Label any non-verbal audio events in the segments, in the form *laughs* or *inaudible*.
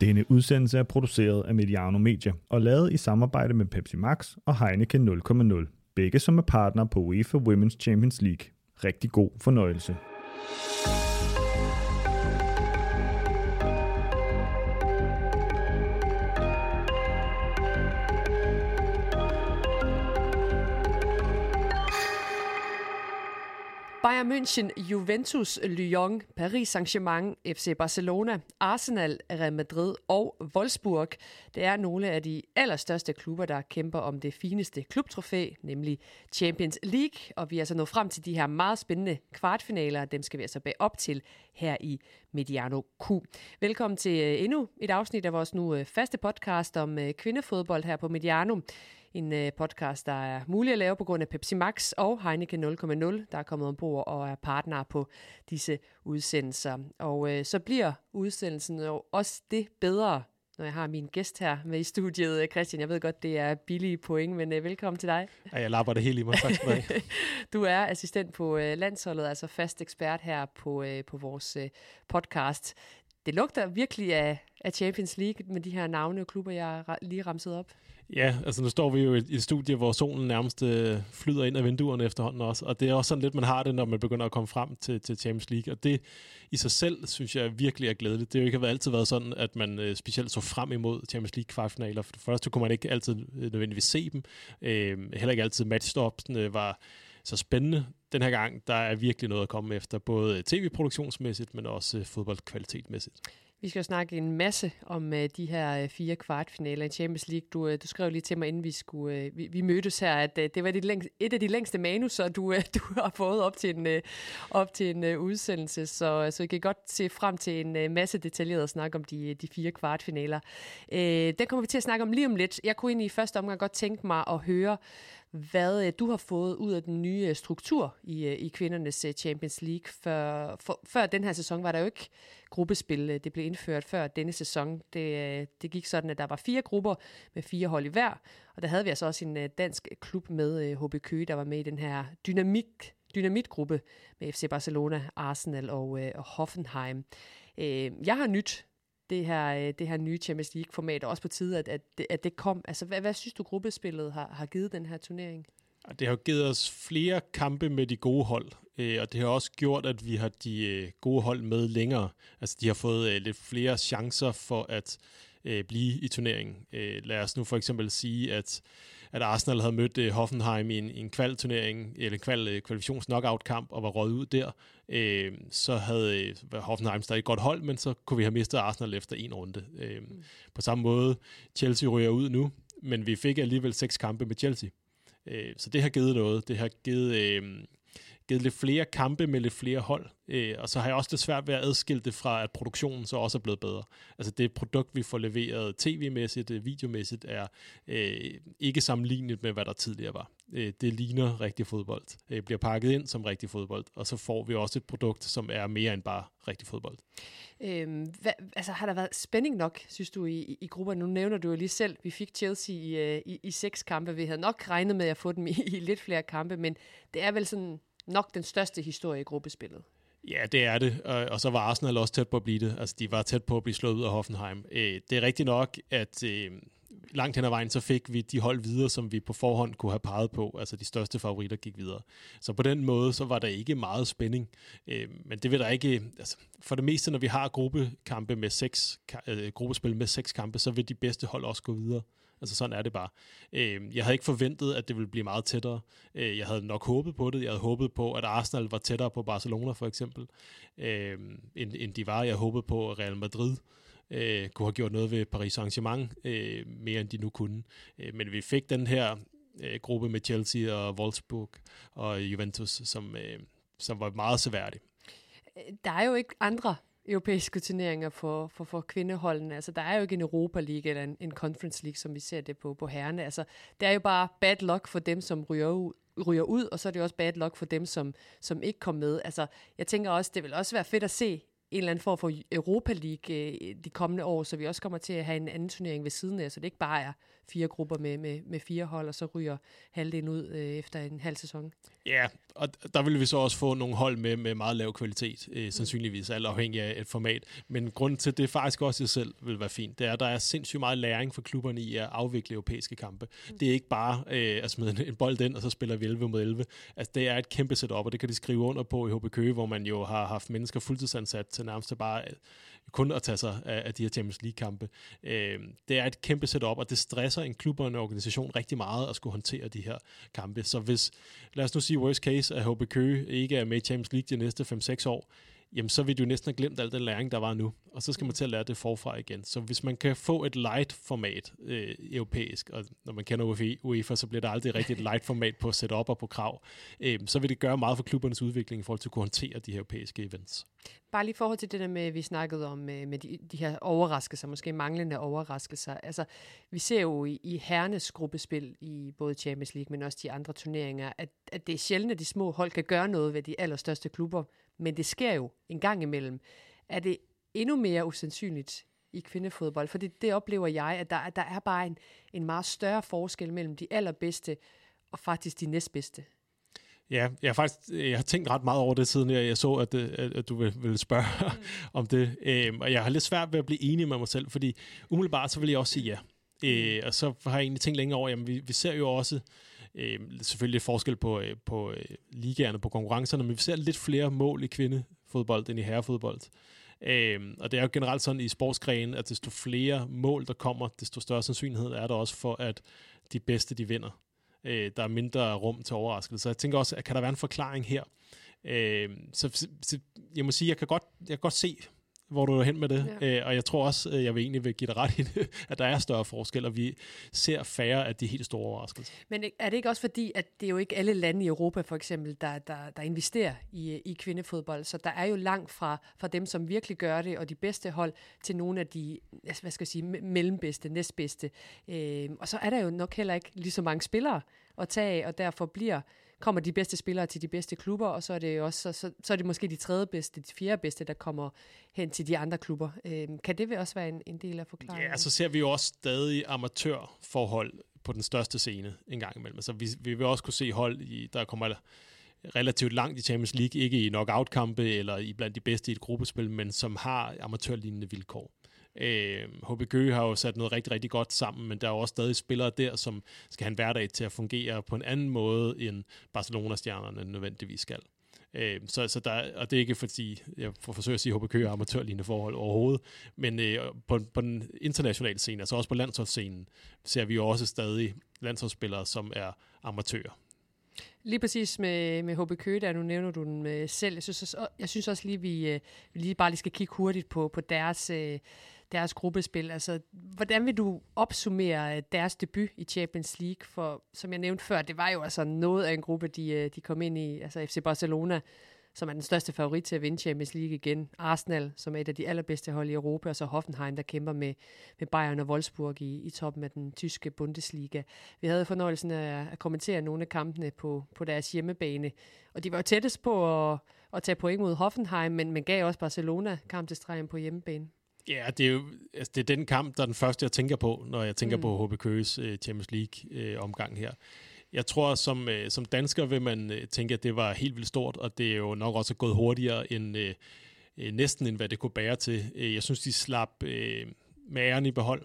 Denne udsendelse er produceret af Mediano Media og lavet i samarbejde med Pepsi Max og Heineken 0,0. Begge som er partner på UEFA Women's Champions League. Rigtig god fornøjelse. Bayern München, Juventus, Lyon, Paris Saint-Germain, FC Barcelona, Arsenal, Real Madrid og Wolfsburg. Det er nogle af de allerstørste klubber, der kæmper om det fineste klubtrofæ, nemlig Champions League. Og vi er så nået frem til de her meget spændende kvartfinaler. Dem skal vi altså bag op til her i Mediano Q. Velkommen til øh, endnu et afsnit af vores nu øh, faste podcast om øh, kvindefodbold her på Mediano. En øh, podcast, der er mulig at lave på grund af Pepsi Max og Heineken 0,0, der er kommet ombord og er partner på disse udsendelser. Og øh, så bliver udsendelsen jo også det bedre, når jeg har min gæst her med i studiet. Christian, jeg ved godt, det er billige point, men uh, velkommen til dig. Ja, jeg lapper det helt i mig. Tak skal du *laughs* Du er assistent på uh, landsholdet, altså fast ekspert her på, uh, på vores uh, podcast. Det lugter virkelig af, af Champions League med de her navne og klubber, jeg lige ramset op. Ja, altså nu står vi jo i et studie, hvor solen nærmest øh, flyder ind af vinduerne efterhånden også, og det er også sådan lidt, man har det, når man begynder at komme frem til, til Champions League, og det i sig selv, synes jeg virkelig er glædeligt. Det har jo ikke altid været sådan, at man øh, specielt så frem imod Champions League kvartfinaler. For det første kunne man ikke altid øh, nødvendigvis se dem, øh, heller ikke altid matchstopsene var så spændende. Den her gang, der er virkelig noget at komme efter, både øh, tv-produktionsmæssigt, men også øh, fodboldkvalitetmæssigt. Vi skal jo snakke en masse om uh, de her uh, fire kvartfinaler i Champions League. Du, uh, du skrev lige til mig, inden vi, skulle, uh, vi, vi mødtes her, at uh, det var dit længst, et af de længste manuser, du, uh, *laughs* du har fået op til en, uh, op til en uh, udsendelse. Så, uh, så I kan godt se frem til en uh, masse detaljeret snak om de, de fire kvartfinaler. Uh, den kommer vi til at snakke om lige om lidt. Jeg kunne egentlig i første omgang godt tænke mig at høre, hvad øh, du har fået ud af den nye øh, struktur i, øh, i kvindernes Champions League. For, for, før den her sæson var der jo ikke gruppespil. Det blev indført før denne sæson. Det, det gik sådan, at der var fire grupper med fire hold i hver. Og der havde vi altså også en dansk klub med HB Køge, der var med i den her dynamik dynamitgruppe med FC Barcelona, Arsenal og, øh, Hoffenheim. Øh, jeg har nyt det her, øh, det her nye Champions League-format, og også på tide, at, at, det, at det kom. Altså, hvad, hvad synes du, gruppespillet har, har givet den her turnering? Det har givet os flere kampe med de gode hold, øh, og det har også gjort, at vi har de øh, gode hold med længere. Altså, de har fået lidt flere chancer for at blive i turneringen. Lad os nu for eksempel sige, at, at Arsenal havde mødt Hoffenheim i en, en kvalturnering, eller en kval, kvalifikations knockout kamp og var røget ud der. Så havde Hoffenheim stadig et godt hold, men så kunne vi have mistet Arsenal efter en runde. Mm. På samme måde, Chelsea ryger ud nu, men vi fik alligevel seks kampe med Chelsea. Øh, så det har givet noget. Det har givet, øh, givet lidt flere kampe med lidt flere hold. Øh, og så har jeg også det svært ved at adskille det fra, at produktionen så også er blevet bedre. Altså det produkt, vi får leveret tv-mæssigt, øh, videomæssigt, er øh, ikke sammenlignet med, hvad der tidligere var. Øh, det ligner rigtig fodbold. Øh, bliver pakket ind som rigtig fodbold, og så får vi også et produkt, som er mere end bare rigtig fodbold. Øhm, hvad, altså har der været spænding nok, synes du, i, i, i grupperne? Nu nævner du jo lige selv, vi fik Chelsea i, øh, i, i seks kampe. Vi havde nok regnet med at få dem i, i lidt flere kampe, men det er vel sådan nok den største historie i gruppespillet. Ja, det er det, og så var Arsenal også tæt på at blive det. Altså, de var tæt på at blive slået ud af Hoffenheim. Øh, det er rigtigt nok, at øh, langt hen ad vejen, så fik vi de hold videre, som vi på forhånd kunne have peget på. Altså, de største favoritter gik videre. Så på den måde, så var der ikke meget spænding. Øh, men det vil der ikke... Altså, for det meste, når vi har gruppekampe med seks, øh, gruppespil med seks kampe, så vil de bedste hold også gå videre. Altså sådan er det bare. Øh, jeg havde ikke forventet, at det ville blive meget tættere. Øh, jeg havde nok håbet på det. Jeg havde håbet på, at Arsenal var tættere på Barcelona for eksempel, øh, end, end de var. Jeg håbede på, at Real Madrid øh, kunne have gjort noget ved Paris Saint-Germain, øh, mere end de nu kunne. Øh, men vi fik den her øh, gruppe med Chelsea og Wolfsburg og Juventus, som, øh, som var meget seværdig. Øh, der er jo ikke andre europæiske turneringer for, for, for kvindeholdene. Altså, der er jo ikke en Europa League eller en, en Conference League, som vi ser det på, på herrene. Altså, det er jo bare bad luck for dem, som ryger ud, ryger ud, og så er det jo også bad luck for dem, som, som ikke kom med. Altså, jeg tænker også, det vil også være fedt at se en eller anden form for Europa League øh, de kommende år, så vi også kommer til at have en anden turnering ved siden af, så det ikke bare er fire grupper med, med, med fire hold, og så ryger halvdelen ud øh, efter en halv sæson. Ja, og der vil vi så også få nogle hold med, med meget lav kvalitet, øh, sandsynligvis, alt afhængig af et format. Men grunden til, det faktisk også i sig selv vil være fint, det er, at der er sindssygt meget læring for klubberne i at afvikle europæiske kampe. Mm. Det er ikke bare øh, at smide en, en bold ind, og så spiller vi 11 mod 11. Altså, det er et kæmpe setup, og det kan de skrive under på i HB Køge, hvor man jo har haft mennesker fuldtidsansat til nærmest bare kun at tage sig af, af de her Champions League-kampe. Øh, det er et kæmpe setup, og det stresser en klub og en organisation rigtig meget at skulle håndtere de her kampe. Så hvis, lad os nu sige worst case, at HB Køge ikke er med i Champions League de næste 5-6 år, jamen så vil du næsten have glemt al den læring, der var nu. Og så skal man til at lære det forfra igen. Så hvis man kan få et light-format øh, europæisk, og når man kender UEFA, så bliver der aldrig rigtig et *laughs* light-format på setup og på krav, øh, så vil det gøre meget for klubbernes udvikling i forhold til at kunne håndtere de her europæiske events. Bare lige i forhold til det der med, vi snakkede om med, med de, de her overraskelser, måske manglende overraskelser. Altså, vi ser jo i, i herrenes gruppespil i både Champions League, men også de andre turneringer, at, at det er sjældent, at de små hold kan gøre noget ved de allerstørste klubber, men det sker jo en gang imellem. Er det endnu mere usandsynligt i kvindefodbold? For det, det oplever jeg, at der, der er bare en, en meget større forskel mellem de allerbedste og faktisk de næstbedste. Ja, jeg har faktisk jeg har tænkt ret meget over det, siden jeg, jeg så, at, at, at du ville, spørge mm. *laughs* om det. Øhm, og jeg har lidt svært ved at blive enig med mig selv, fordi umiddelbart så vil jeg også sige ja. Mm. Øh, og så har jeg egentlig tænkt længere over, jamen vi, vi ser jo også øh, selvfølgelig forskel på, øh, på øh, ligaerne, på konkurrencerne, men vi ser lidt flere mål i kvindefodbold end i herrefodbold. Øh, og det er jo generelt sådan i sportsgrenen, at desto flere mål, der kommer, desto større sandsynlighed er der også for, at de bedste, de vinder. Øh, der er mindre rum til overraskelse. Så jeg tænker også, at kan der være en forklaring her? Øh, så, så jeg må sige, jeg kan godt, jeg kan godt se hvor du er hen med det. Ja. Øh, og jeg tror også, øh, jeg vil egentlig vil give dig ret i det, *laughs* at der er større forskel, og vi ser færre af de helt store overraskelser. Men er det ikke også fordi, at det er jo ikke alle lande i Europa, for eksempel, der, der, der investerer i, i kvindefodbold, så der er jo langt fra, fra dem, som virkelig gør det, og de bedste hold, til nogle af de, altså, hvad skal jeg sige, mellembedste, næstbedste. Øh, og så er der jo nok heller ikke lige så mange spillere at tage af, og derfor bliver kommer de bedste spillere til de bedste klubber, og så er det også så, så, så er det måske de tredje bedste, de fjerde bedste, der kommer hen til de andre klubber. Øh, kan det også være en, en del af forklaringen? Ja, så ser vi jo også stadig amatørforhold på den største scene en gang imellem. Så vi, vi vil også kunne se hold, i, der kommer relativt langt i Champions League, ikke i knockout-kampe eller i blandt de bedste i et gruppespil, men som har amatørlignende vilkår. Øh, HB Køge har jo sat noget rigtig, rigtig godt sammen, men der er jo også stadig spillere der, som skal have en hverdag til at fungere på en anden måde, end Barcelona-stjernerne nødvendigvis skal. Øh, så, så der, og det er ikke fordi, jeg forsøger at sige, at HB Køge har amatørlignende forhold overhovedet, men øh, på, på den internationale scene, altså også på landsholdsscenen, ser vi jo også stadig landsholdsspillere, som er amatører. Lige præcis med, med HB Køge, der nu nævner du den øh, selv. Jeg synes, også, jeg synes også lige, vi, øh, vi lige bare lige skal kigge hurtigt på, på deres... Øh, deres gruppespil. Altså, hvordan vil du opsummere øh, deres debut i Champions League? For som jeg nævnte før, det var jo altså noget af en gruppe, de, øh, de kom ind i. Altså FC Barcelona, som er den største favorit til at vinde Champions League igen. Arsenal, som er et af de allerbedste hold i Europa, og så Hoffenheim, der kæmper med, med Bayern og Wolfsburg i, i toppen af den tyske Bundesliga. Vi havde fornøjelsen af at kommentere nogle af kampene på, på deres hjemmebane, og de var jo tættest på at, at tage point mod Hoffenheim, men, men gav også Barcelona kamp til stregen på hjemmebane. Ja, det er jo altså, det er den kamp, der er den første, jeg tænker på, når jeg tænker mm. på HB Køges uh, Champions League-omgang uh, her. Jeg tror, som, uh, som dansker vil man uh, tænke, at det var helt vildt stort, og det er jo nok også gået hurtigere end uh, uh, næsten, end hvad det kunne bære til. Uh, jeg synes, de slap uh, med æren i behold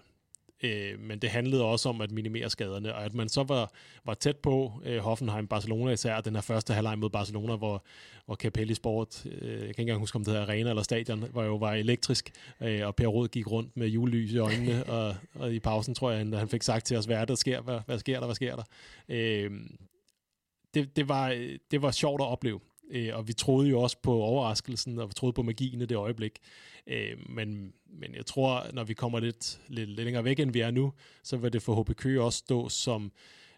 Øh, men det handlede også om at minimere skaderne, og at man så var, var tæt på øh, Hoffenheim-Barcelona, især den her første halvleg mod Barcelona, hvor, hvor Capelli Sport, øh, jeg kan ikke engang huske, om det hedder arena eller stadion, var jo var elektrisk, øh, og Per Rod gik rundt med julelys i øjnene, *laughs* og, og i pausen tror jeg, han, han fik sagt til os, hvad er der sker, hvad, hvad sker der, hvad sker der? Øh, det, det, var, det var sjovt at opleve. Øh, og vi troede jo også på overraskelsen, og vi troede på magien i det øjeblik. Øh, men, men jeg tror, når vi kommer lidt, lidt, lidt længere væk, end vi er nu, så vil det for HB Køge også stå som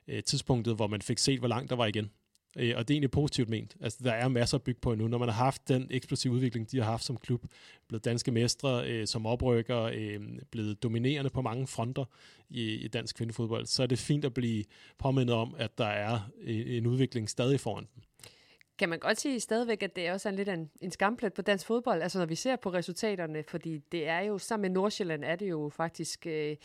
øh, tidspunktet, hvor man fik set, hvor langt der var igen. Øh, og det er egentlig positivt ment. Altså, der er masser at bygge på endnu. Når man har haft den eksplosive udvikling, de har haft som klub, blevet danske mestre, øh, som oprykker, øh, blevet dominerende på mange fronter i, i dansk kvindefodbold, så er det fint at blive påmindet om, at der er øh, en udvikling stadig foran kan man godt sige stadigvæk, at det er også en lidt en, en skamplet på dansk fodbold, altså når vi ser på resultaterne, fordi det er jo, sammen med Nordsjælland, er det jo faktisk øh,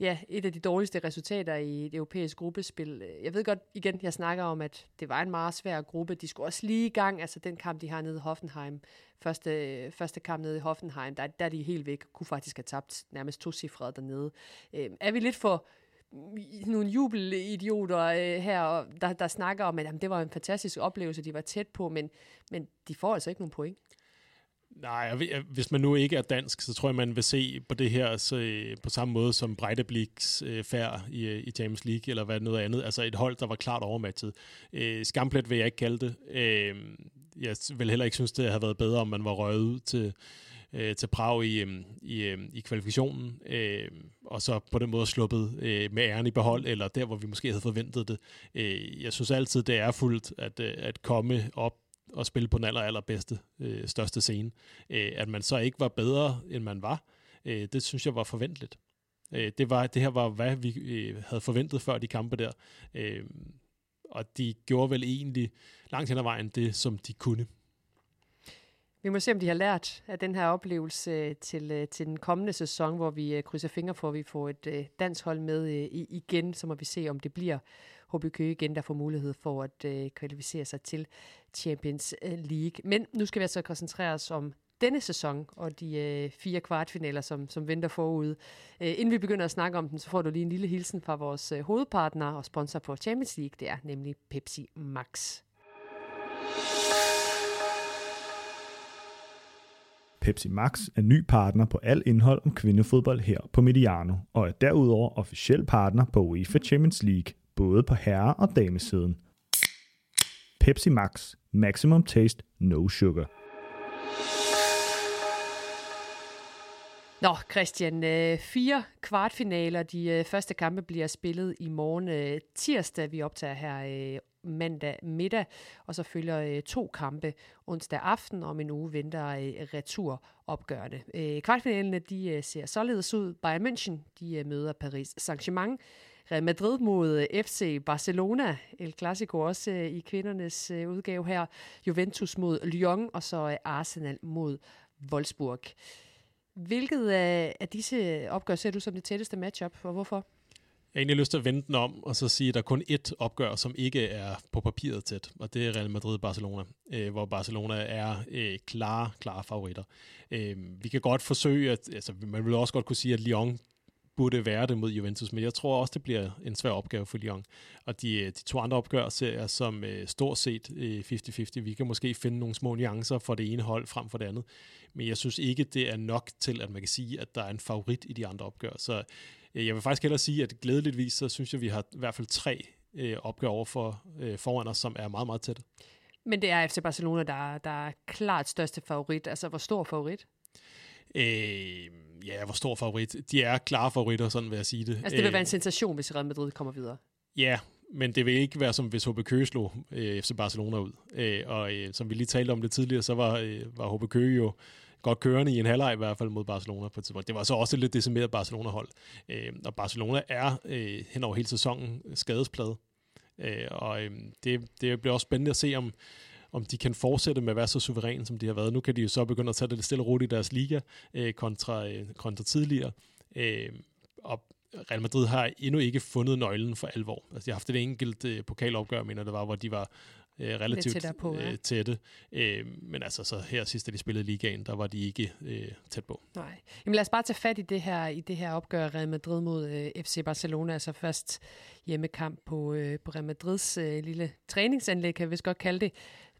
ja, et af de dårligste resultater i det europæiske gruppespil. Jeg ved godt, igen, jeg snakker om, at det var en meget svær gruppe. De skulle også lige i gang, altså den kamp, de har nede i Hoffenheim, første, første kamp nede i Hoffenheim, der, der er de helt væk, kunne faktisk have tabt nærmest to cifre dernede. Øh, er vi lidt for nogle jubelidioter øh, her, der, der snakker om, at jamen, det var en fantastisk oplevelse, de var tæt på, men, men de får altså ikke nogen point. Nej, øh, hvis man nu ikke er dansk, så tror jeg, man vil se på det her så, øh, på samme måde som Breitebliks øh, færd i, øh, i James League, eller hvad noget andet. Altså et hold, der var klart overmatchet. Øh, skamplet vil jeg ikke kalde det. Øh, jeg vil heller ikke synes, det havde været bedre, om man var røget ud til, øh, til Prag i, øh, i, øh, i kvalifikationen, øh, og så på den måde sluppet øh, med æren i behold, eller der, hvor vi måske havde forventet det. Øh, jeg synes altid, det er fuldt at, øh, at komme op og spille på den aller, allerbedste, øh, største scene. Øh, at man så ikke var bedre, end man var, øh, det synes jeg var forventeligt. Øh, det, var, det her var, hvad vi øh, havde forventet før de kampe der. Øh, og de gjorde vel egentlig langt hen ad vejen det, som de kunne. Vi må se, om de har lært af den her oplevelse øh, til, øh, til den kommende sæson, hvor vi øh, krydser fingre for, at vi får et dansk hold med igen. Så må vi se, om det bliver HB Køge igen, der får mulighed for at kvalificere sig til Champions League. Men nu skal vi altså koncentrere os om denne sæson og de øh, fire kvartfinaler, som, som venter forud. Øh, inden vi begynder at snakke om den, så får du lige en lille hilsen fra vores øh, hovedpartner og sponsor på Champions League. Det er nemlig Pepsi Max. Pepsi Max er ny partner på al indhold om kvindefodbold her på Mediano, og er derudover officiel partner på UEFA Champions League, både på herre- og damesiden. Pepsi Max. Maximum taste, no sugar. Nå, Christian, øh, fire kvartfinaler. De øh, første kampe bliver spillet i morgen øh, tirsdag. Vi optager her mandag middag, og så følger øh, to kampe onsdag aften. Om en uge venter øh, returopgørende. Øh, kvartfinalerne de ser således ud. Bayern München de møder Paris Saint-Germain. Real Madrid mod FC Barcelona, El Clasico også i kvindernes udgave her. Juventus mod Lyon, og så Arsenal mod Wolfsburg. Hvilket af, af disse opgør ser du som det tætteste matchup, og hvorfor? Jeg har egentlig lyst til at vende den om og så sige, at der er kun ét opgør, som ikke er på papiret tæt, og det er Real Madrid-Barcelona, øh, hvor Barcelona er øh, klare, klare favoritter. Øh, vi kan godt forsøge, at, altså man vil også godt kunne sige, at Lyon burde være det mod Juventus, men jeg tror også, det bliver en svær opgave for Lyon. Og de, øh, de to andre opgør ser jeg som øh, stort set øh, 50-50. Vi kan måske finde nogle små nuancer for det ene hold frem for det andet, men jeg synes ikke, det er nok til, at man kan sige, at der er en favorit i de andre opgør. Så jeg vil faktisk hellere sige, at glædeligvis, så synes jeg, at vi har i hvert fald tre øh, opgør over for, øh, foran os, som er meget, meget tætte. Men det er FC Barcelona, der, der er klart største favorit. Altså, hvor stor favorit? Øh, ja, hvor stor favorit. De er klare favoritter, sådan vil jeg sige det. Altså, det vil øh, være en sensation, hvis Real Madrid kommer videre. Ja, men det vil ikke være som hvis HB Køge slog øh, FC Barcelona ud. Øh, og øh, som vi lige talte om det tidligere, så var, øh, var HB Køge jo godt kørende i en halvleg i hvert fald mod Barcelona på et tidspunkt. Det var så også et lidt decimeret Barcelona-hold. Øh, og Barcelona er øh, hen over hele sæsonen skadesplade. Øh, og øh, det, det bliver også spændende at se, om, om de kan fortsætte med at være så suveræne, som de har været. Nu kan de jo så begynde at tage det lidt stille og roligt i deres liga øh, kontra, øh, kontra tidligere. Øh, og Real Madrid har endnu ikke fundet nøglen for alvor. Altså, de har haft et enkelt øh, pokalopgør, mener det var, hvor de var øh, relativt på, ja. øh, tætte. Øh, men altså, så her sidst, da de spillede ligaen, der var de ikke øh, tæt på. Nej. Jamen lad os bare tage fat i det her, i det her opgør Real Madrid mod øh, FC Barcelona. Altså først hjemmekamp på, øh, på Real Madrids øh, lille træningsanlæg, kan vi godt kalde det.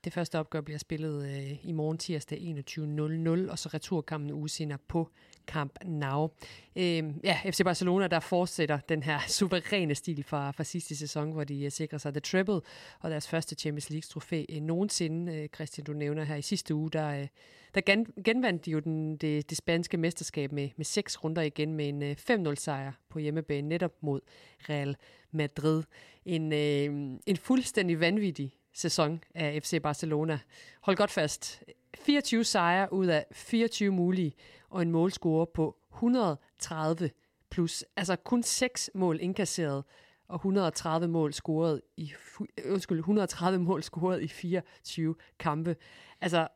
Det første opgør bliver spillet øh, i morgen tirsdag 21.00, og så returkampen uge senere på Camp Nou. Øh, ja, FC Barcelona, der fortsætter den her *laughs* suveræne stil fra, fra sidste sæson, hvor de øh, sikrer sig The Treble og deres første Champions League-trofæ uh, øh, nogensinde. Øh, Christian, du nævner her i sidste uge, der, øh, der gen, genvandt de jo den, det, det spanske mesterskab med, med seks runder igen med en øh, 5-0-sejr på hjemmebane netop mod Real Madrid. En, øh, en fuldstændig vanvittig sæson af FC Barcelona. Hold godt fast. 24 sejre ud af 24 mulige, og en målscore på 130 plus. Altså kun 6 mål indkasseret, og 130 mål scoret i øh, undskyld, 130 mål scoret i 24 kampe. Altså,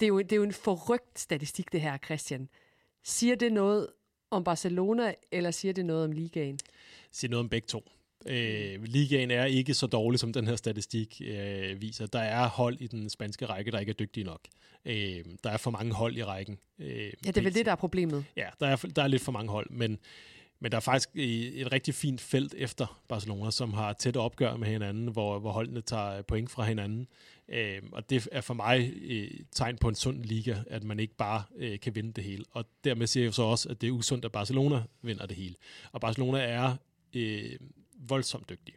det er jo, det er jo en forrygt statistik, det her, Christian. Siger det noget om Barcelona, eller siger det noget om ligaen? Siger noget om begge to. Øh, ligaen er ikke så dårlig, som den her statistik øh, viser. Der er hold i den spanske række, der ikke er dygtige nok. Øh, der er for mange hold i rækken. Øh, ja, det er vel det, der er problemet. Ja, der er, der er lidt for mange hold, men, men der er faktisk et rigtig fint felt efter Barcelona, som har tæt opgør med hinanden, hvor, hvor holdene tager point fra hinanden. Øh, og det er for mig øh, tegn på en sund liga, at man ikke bare øh, kan vinde det hele. Og dermed siger jeg så også, at det er usundt, at Barcelona vinder det hele. Og Barcelona er øh, voldsomt dygtig.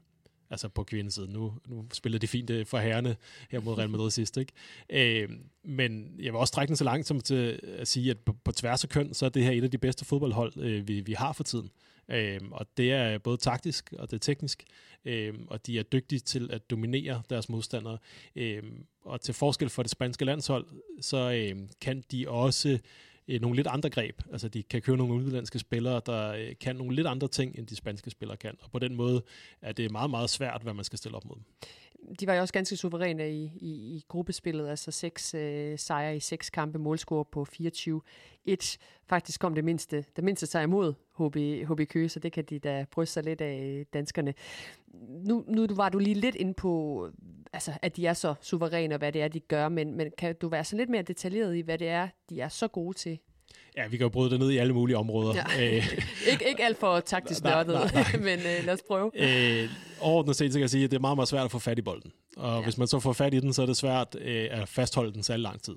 Altså på kvindesiden. Nu, nu spillede de fint øh, for herrene her mod Real Madrid sidst. Ikke? Øh, men jeg vil også trække den så langt som til at sige, at på, på tværs af køn, så er det her et af de bedste fodboldhold, øh, vi, vi har for tiden. Øh, og det er både taktisk og det er teknisk. Øh, og de er dygtige til at dominere deres modstandere. Øh, og til forskel for det spanske landshold, så øh, kan de også øh, nogle lidt andre greb. Altså de kan købe nogle udenlandske spillere, der øh, kan nogle lidt andre ting, end de spanske spillere kan. Og på den måde er det meget, meget svært, hvad man skal stille op mod dem. De var jo også ganske suveræne i, i, i gruppespillet, altså seks øh, sejre i seks kampe, målscore på 24-1. Faktisk kom det mindste, det mindste sejr imod HB, HB Køge, så det kan de da bryste sig lidt af øh, danskerne. Nu, nu var du lige lidt ind på, altså, at de er så suveræne, og hvad det er, de gør, men, men kan du være så lidt mere detaljeret i, hvad det er, de er så gode til? Ja, vi kan jo bryde det ned i alle mulige områder. Ja. *laughs* Æh, ikke, ikke alt for taktisk nørdet, *laughs* men øh, lad os prøve. Æh, overordnet set, så kan jeg sige, at det er meget, meget svært at få fat i bolden. Og ja. hvis man så får fat i den, så er det svært øh, at fastholde den særlig lang tid.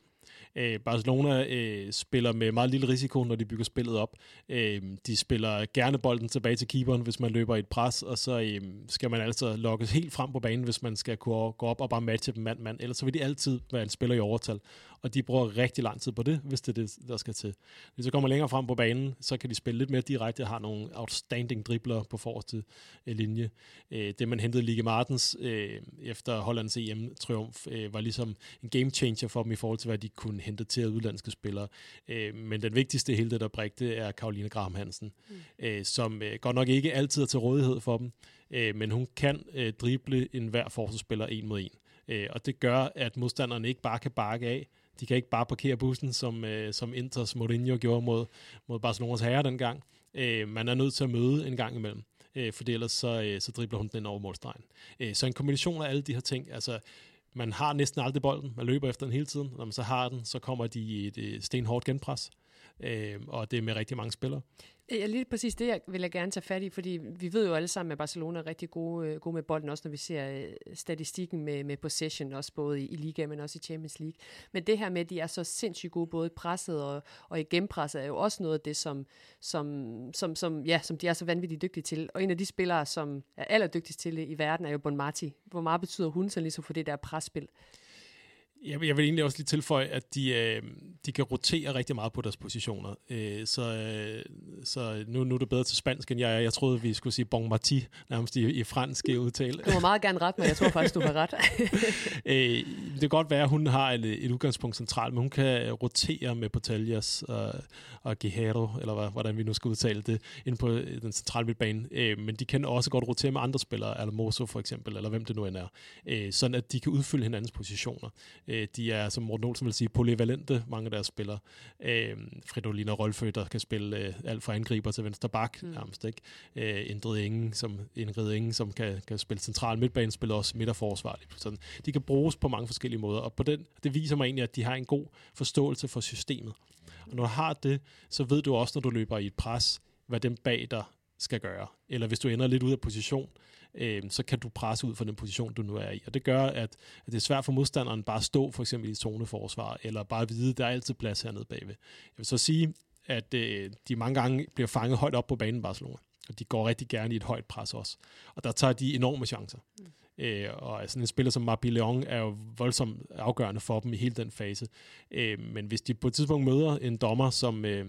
Øh, Barcelona øh, spiller med meget lille risiko, når de bygger spillet op. Øh, de spiller gerne bolden tilbage til keeperen, hvis man løber i et pres, og så øh, skal man altså lokkes helt frem på banen, hvis man skal kunne gå op og bare matche dem mand-mand. Ellers så vil de altid være en spiller i overtal og de bruger rigtig lang tid på det, hvis det er det, der skal til. Hvis de kommer længere frem på banen, så kan de spille lidt mere direkte, har nogle outstanding dribler på forreste øh, linje. Øh, det, man hentede Ligue Martens øh, efter Hollands EM-triumf, var ligesom en game changer for dem i forhold til, hvad de kunne hente til udlandske spillere. men den vigtigste hele det der det er Karoline Graham Hansen, mm. som godt nok ikke altid er til rådighed for dem, men hun kan drible enhver forsvarsspiller en mod en. og det gør, at modstanderne ikke bare kan bakke af, de kan ikke bare parkere bussen, som, øh, som Inters Mourinho gjorde mod, mod Barcelonas herre dengang. Øh, man er nødt til at møde en gang imellem, øh, for ellers så, øh, så dribler hun den ind over målstregen. Øh, så en kombination af alle de her ting, altså man har næsten aldrig bolden, man løber efter den hele tiden, når man så har den, så kommer de i et, et stenhårdt genpres, øh, og det er med rigtig mange spillere. Øh, ja, lige præcis det jeg vil jeg gerne tage fat i, fordi vi ved jo alle sammen, at Barcelona er rigtig gode, øh, gode med bolden, også når vi ser øh, statistikken med, med possession, også både i, i Liga, men også i Champions League. Men det her med, at de er så sindssygt gode, både i presset og, og i genpresset, er jo også noget af det, som, som, som, som, ja, som de er så vanvittigt dygtige til. Og en af de spillere, som er allerdygtigst til det i verden, er jo Bon Marti. Hvor meget betyder hun så ligesom for det der presspil? Jeg, jeg vil egentlig også lige tilføje, at de, øh, de kan rotere rigtig meget på deres positioner. Øh, så øh, så nu, nu er det bedre til spansk, end jeg. Jeg troede, vi skulle sige bon marti, nærmest i, i fransk udtale. Du må meget gerne ret, men jeg tror faktisk, du har ret. *laughs* øh, det kan godt være, at hun har et, et udgangspunkt centralt, men hun kan rotere med Portalias og, og Guerrero, eller hvordan vi nu skal udtale det, ind på den centrale midtbane. Øh, men de kan også godt rotere med andre spillere, Alamoso for eksempel, eller hvem det nu end er, øh, sådan at de kan udfylde hinandens positioner. Øh, de er, som Morten Olsen vil sige, polyvalente, mange af deres spillere. Øh, Fridolina Rolfø, der kan spille øh, alt fra angriber til venstre bak, mm. nærmest ikke. Øh, Indrid Ingen, som, Indrid Ingen, som kan, kan spille central midtbane, spiller også midterforsvar. Sådan. De kan bruges på mange forskellige måder, og på den, det viser mig egentlig, at de har en god forståelse for systemet. Og når du har det, så ved du også, når du løber i et pres, hvad den bag dig skal gøre. Eller hvis du ender lidt ud af position, øh, så kan du presse ud fra den position, du nu er i. Og det gør, at, at det er svært for modstanderen bare at stå for eksempel i zoneforsvar, eller bare at vide, at der er altid plads hernede bagved. Jeg vil så sige, at øh, de mange gange bliver fanget højt op på banen Barcelona. Og de går rigtig gerne i et højt pres også. Og der tager de enorme chancer. Mm. Øh, og sådan en spiller som Marbi Leon er jo voldsomt afgørende for dem i hele den fase. Øh, men hvis de på et tidspunkt møder en dommer, som, øh,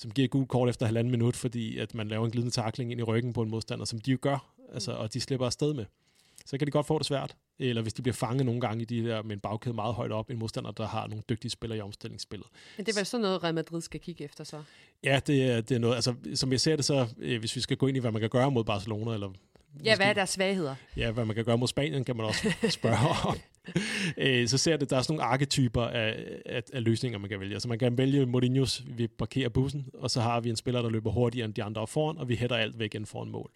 som giver et gult kort efter halvanden minut, fordi at man laver en glidende takling ind i ryggen på en modstander, som de jo gør, altså, og de slipper afsted med, så kan de godt få det svært. Eller hvis de bliver fanget nogle gange i de der med en bagkæde meget højt op, en modstander, der har nogle dygtige spillere i omstillingsspillet. Men det er vel sådan noget, Real Madrid skal kigge efter så? Ja, det er, det er noget, altså som jeg ser det så, øh, hvis vi skal gå ind i, hvad man kan gøre mod Barcelona, eller Ja, hvad er deres svagheder? Ja, hvad man kan gøre mod Spanien, kan man også spørge *laughs* om. *laughs* Øh, så ser det, der er sådan nogle arketyper af, af, af løsninger, man kan vælge. Så man kan vælge Mourinho's, vi parkerer bussen, og så har vi en spiller, der løber hurtigere end de andre foran, og vi hætter alt væk ind foran mål.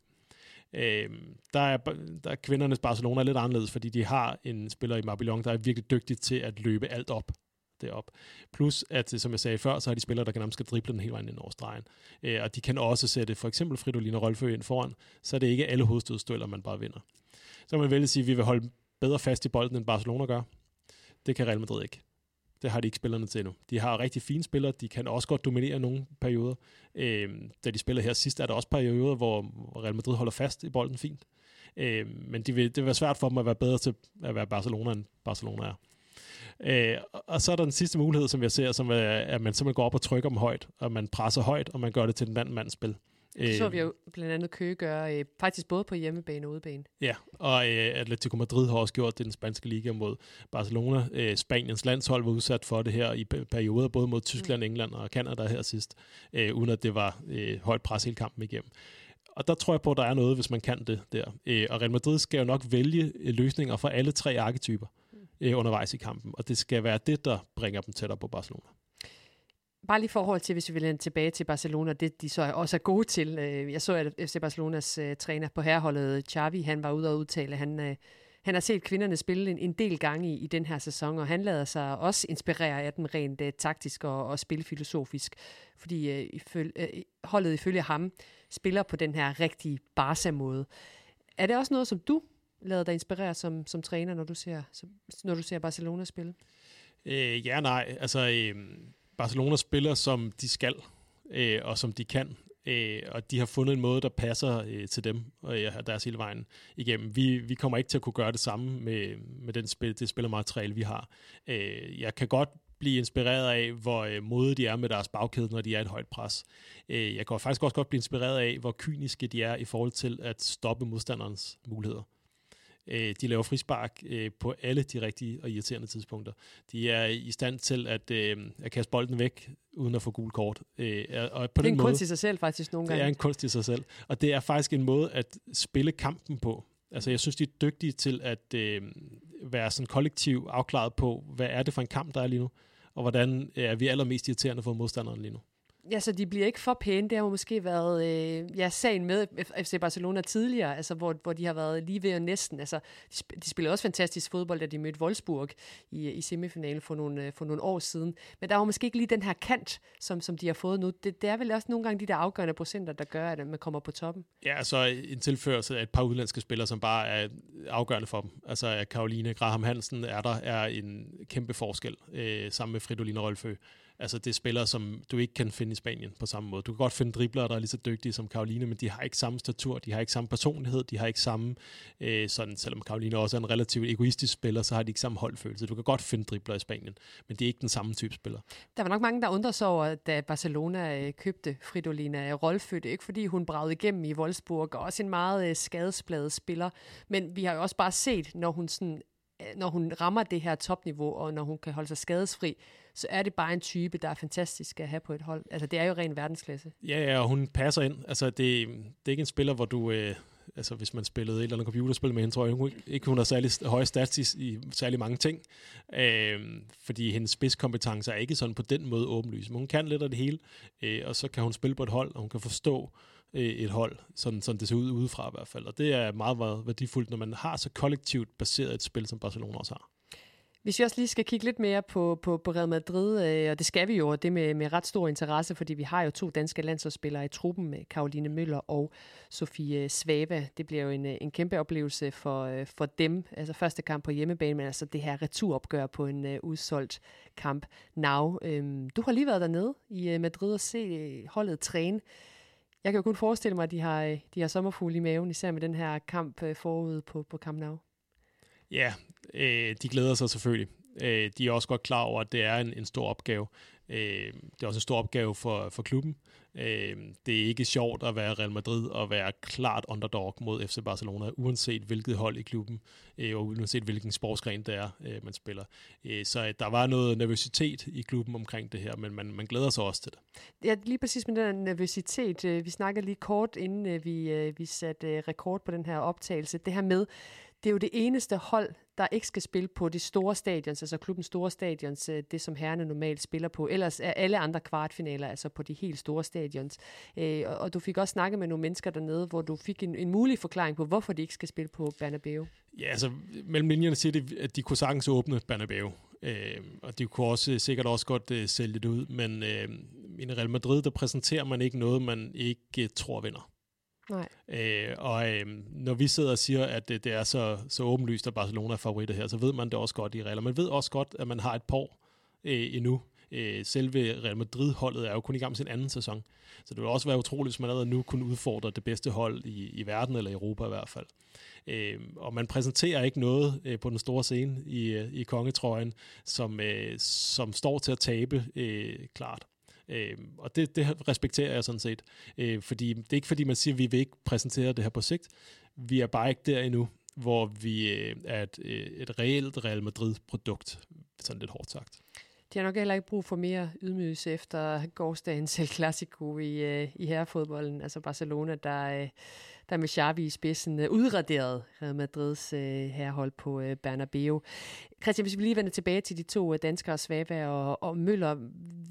Øh, der, er, der er kvindernes Barcelona lidt anderledes, fordi de har en spiller i Marbellon, der er virkelig dygtig til at løbe alt op derop. Plus, at som jeg sagde før, så har de spillere, der kan nærmest drible den hele vejen ind over stregen. Øh, og de kan også sætte for eksempel Fridolin og Rolfø ind foran, så er det ikke alle hovedstødstøller, man bare vinder. Så man vælge at sige, at vi vil holde bedre fast i bolden, end Barcelona gør. Det kan Real Madrid ikke. Det har de ikke spillerne til endnu. De har rigtig fine spillere. De kan også godt dominere nogle perioder. Øh, da de spiller her sidst, er der også perioder, hvor Real Madrid holder fast i bolden fint. Øh, men de vil, det vil være svært for dem at være bedre til at være Barcelona, end Barcelona er. Øh, og så er der den sidste mulighed, som jeg ser, som er, at man simpelthen går op og trykker dem højt, og man presser højt, og man gør det til den anden mands spil. Det så vi jo blandt andet Køge gøre, øh, faktisk både på hjemmebane og udebane. Ja, og øh, Atletico Madrid har også gjort det den spanske liga mod Barcelona. Øh, Spaniens landshold var udsat for det her i perioder, både mod Tyskland, mm. England og Kanada her sidst, øh, uden at det var øh, højt pres hele kampen igennem. Og der tror jeg på, at der er noget, hvis man kan det der. Øh, og Real Madrid skal jo nok vælge øh, løsninger for alle tre arketyper mm. øh, undervejs i kampen, og det skal være det, der bringer dem tættere på Barcelona bare lige forhold til, hvis vi vil tilbage til Barcelona, det de så også er gode til. Øh, jeg så, at FC Barcelonas uh, træner på herholdet, Xavi, han var ude og udtale, han, uh, han har set kvinderne spille en, en del gange i, i den her sæson, og han lader sig også inspirere af dem rent uh, taktisk og, og spilfilosofisk, fordi uh, iføl, uh, holdet ifølge ham spiller på den her rigtige Barca-måde. Er det også noget, som du lader dig inspirere som, som træner, når du ser, som, når du ser Barcelona spille? Øh, ja, nej. Altså, øh, Barcelona spiller, som de skal, øh, og som de kan. Øh, og de har fundet en måde, der passer øh, til dem og øh, deres hele vejen igennem. Vi, vi kommer ikke til at kunne gøre det samme med, med den spil, det spillermateriale, vi har. Øh, jeg kan godt blive inspireret af, hvor øh, modige de er med deres bagkæde, når de er et højt pres. Øh, jeg kan faktisk også godt blive inspireret af, hvor kyniske de er i forhold til at stoppe modstanderens muligheder. Øh, de laver frispark øh, på alle de rigtige og irriterende tidspunkter. De er i stand til at, øh, at kaste bolden væk, uden at få gul kort. Øh, og på det er den en måde, kunst i sig selv faktisk nogle gange. Det er en kunst i sig selv. Og det er faktisk en måde at spille kampen på. Altså jeg synes, de er dygtige til at øh, være sådan kollektiv afklaret på, hvad er det for en kamp, der er lige nu, og hvordan er vi allermest irriterende for modstanderen lige nu. Ja, så de bliver ikke for pæne. Det har måske været øh, ja, sagen med FC Barcelona tidligere, altså, hvor, hvor de har været lige ved og næsten. Altså, de, de også fantastisk fodbold, da de mødte Wolfsburg i, i semifinalen for nogle, øh, for nogle år siden. Men der var måske ikke lige den her kant, som, som de har fået nu. Det, det er vel også nogle gange de der afgørende procenter, der gør, at man kommer på toppen. Ja, altså en tilførelse af et par udlandske spillere, som bare er afgørende for dem. Altså at Karoline Graham Hansen er der, er en kæmpe forskel øh, sammen med Fridolin Rolfø. Altså det er spillere, som du ikke kan finde i Spanien på samme måde. Du kan godt finde dribler, der er lige så dygtige som Karoline, men de har ikke samme statur, de har ikke samme personlighed, de har ikke samme, øh, sådan, selvom Karoline også er en relativt egoistisk spiller, så har de ikke samme holdfølelse. Du kan godt finde dribler i Spanien, men det er ikke den samme type spiller. Der var nok mange, der undrede sig over, da Barcelona øh, købte Fridolina øh, Rolfødt, ikke fordi hun bragte igennem i Wolfsburg, og også en meget øh, skadespladet spiller, men vi har jo også bare set, når hun sådan når hun rammer det her topniveau, og når hun kan holde sig skadesfri, så er det bare en type, der er fantastisk at have på et hold. Altså, det er jo ren verdensklasse. Ja, ja, og hun passer ind. Altså, det, det er ikke en spiller, hvor du... Øh, altså, hvis man spillede et eller andet computerspil med hende, tror jeg hun ikke, hun har særlig høje stats i, i særlig mange ting. Øh, fordi hendes spidskompetencer er ikke sådan på den måde åbenlyst. Men hun kan lidt af det hele, øh, og så kan hun spille på et hold, og hun kan forstå Øh, et hold, sådan, sådan det ser ud udefra i hvert fald. Og det er meget, meget værdifuldt, når man har så kollektivt baseret et spil, som Barcelona også har. Hvis vi også lige skal kigge lidt mere på, på, på Real Madrid, øh, og det skal vi jo, og det med, med ret stor interesse, fordi vi har jo to danske landsholdsspillere i truppen øh, med Karoline Møller og Sofie Svava. Det bliver jo en, øh, en kæmpe oplevelse for, øh, for dem. Altså første kamp på hjemmebane, men altså det her returopgør på en øh, udsolgt kamp now. Øhm, du har lige været dernede i øh, Madrid og se holdet træne. Jeg kan jo kun forestille mig, at de har, øh, de har sommerfugle i maven, især med den her kamp øh, forud på, på Camp Nou. Ja, øh, de glæder sig selvfølgelig. Øh, de er også godt klar over, at det er en, en stor opgave. Øh, det er også en stor opgave for, for klubben. Øh, det er ikke sjovt at være Real Madrid og være klart underdog mod FC Barcelona, uanset hvilket hold i klubben, øh, og uanset hvilken sportsgren det er, øh, man spiller. Øh, så øh, der var noget nervøsitet i klubben omkring det her, men man, man glæder sig også til det. Ja, lige præcis med den nervøsitet. Øh, vi snakkede lige kort, inden øh, vi, øh, vi satte øh, rekord på den her optagelse. Det her med, det er jo det eneste hold, der ikke skal spille på de store stadions, altså klubbens store stadions, øh, det som herrene normalt spiller på. Ellers er alle andre kvartfinaler altså på de helt store stadions. Øh, og du fik også snakket med nogle mennesker dernede, hvor du fik en, en mulig forklaring på, hvorfor de ikke skal spille på Bernabeu. Ja, altså mellem linjerne siger de, at de kunne sagtens åbne Bernabeu. Øh, og de kunne også øh, sikkert også godt øh, sælge det ud, men øh, i Real Madrid, der præsenterer man ikke noget, man ikke øh, tror vinder. Nej. Øh, og øh, når vi sidder og siger, at det, det er så, så åbenlyst, at Barcelona er favoritter her, så ved man det også godt i Real. Man ved også godt, at man har et par øh, endnu. Øh, selve Real Madrid-holdet er jo kun i gang med sin anden sæson. Så det vil også være utroligt, hvis man allerede nu kunne udfordre det bedste hold i, i verden, eller Europa i hvert fald. Øh, og man præsenterer ikke noget øh, på den store scene i, øh, i kongetrøjen, som, øh, som står til at tabe øh, klart. Øh, og det, det respekterer jeg sådan set. Øh, fordi det er ikke fordi, man siger, at vi vil ikke præsentere det her på sigt. Vi er bare ikke der endnu, hvor vi øh, er et, øh, et reelt Real Madrid-produkt, sådan lidt hårdt sagt. De har nok heller ikke brug for mere ydmygelse efter gårdsdagens El Clasico i, øh, i herrefodbolden, altså Barcelona, der, øh, der med Xavi i spidsen øh, udraderede Real Madrids herhold herrehold på øh, Bernabeu. Christian, hvis vi lige vender tilbage til de to danskere, Svava og, og Møller,